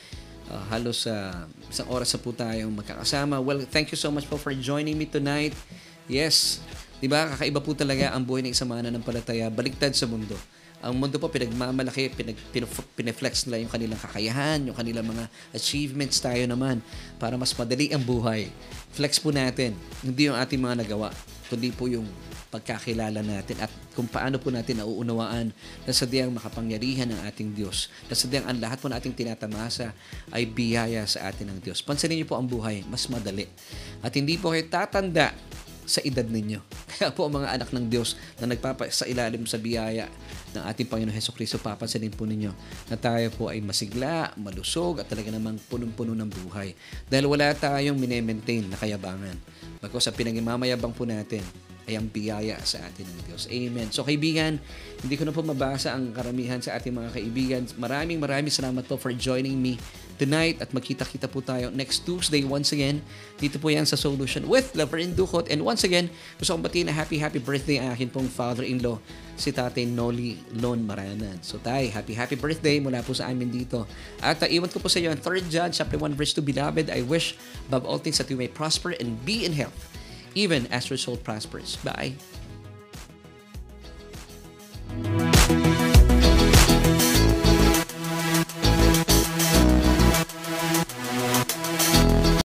Uh, halos uh, isang oras sa po tayong magkakasama. Well, thank you so much po for joining me tonight. Yes, di ba? Kakaiba po talaga ang buhay ng isang mananampalataya. Baliktad sa mundo. Ang mundo po pinagmamalaki, pinag, pineflex nila yung kanilang kakayahan, yung kanilang mga achievements tayo naman para mas madali ang buhay. Flex po natin, hindi yung ating mga nagawa, kundi po yung pagkakilala natin at kung paano po natin nauunawaan na sadyang makapangyarihan ng ating Diyos. Na sadyang ang lahat po nating tinatamasa ay biyaya sa atin ng Diyos. Pansinin niyo po ang buhay, mas madali. At hindi po kayo tatanda sa edad ninyo. (laughs) Kaya po mga anak ng Diyos na nagpapa sa ilalim sa biyaya ng ating Panginoon Heso Kristo, papansinin po ninyo na tayo po ay masigla, malusog at talaga namang punong-puno ng buhay. Dahil wala tayong minemaintain na kayabangan. Bagkos sa pinangimamayabang po natin ay ang biyaya sa atin ng Diyos. Amen. So kaibigan, hindi ko na po mabasa ang karamihan sa ating mga kaibigan. Maraming maraming salamat po for joining me tonight at magkita-kita po tayo next Tuesday once again. Dito po yan sa Solution with Laverne Ducot. And once again, gusto kong batiin na happy happy birthday ang akin pong father-in-law, si Tate Noli Lon Maranan. So tay, happy happy birthday mula po sa amin dito. At uh, iwan ko po sa iyo ang 3 John chapter 1 verse 2, Beloved, I wish above all things that you may prosper and be in health even as your soul prospers. Bye.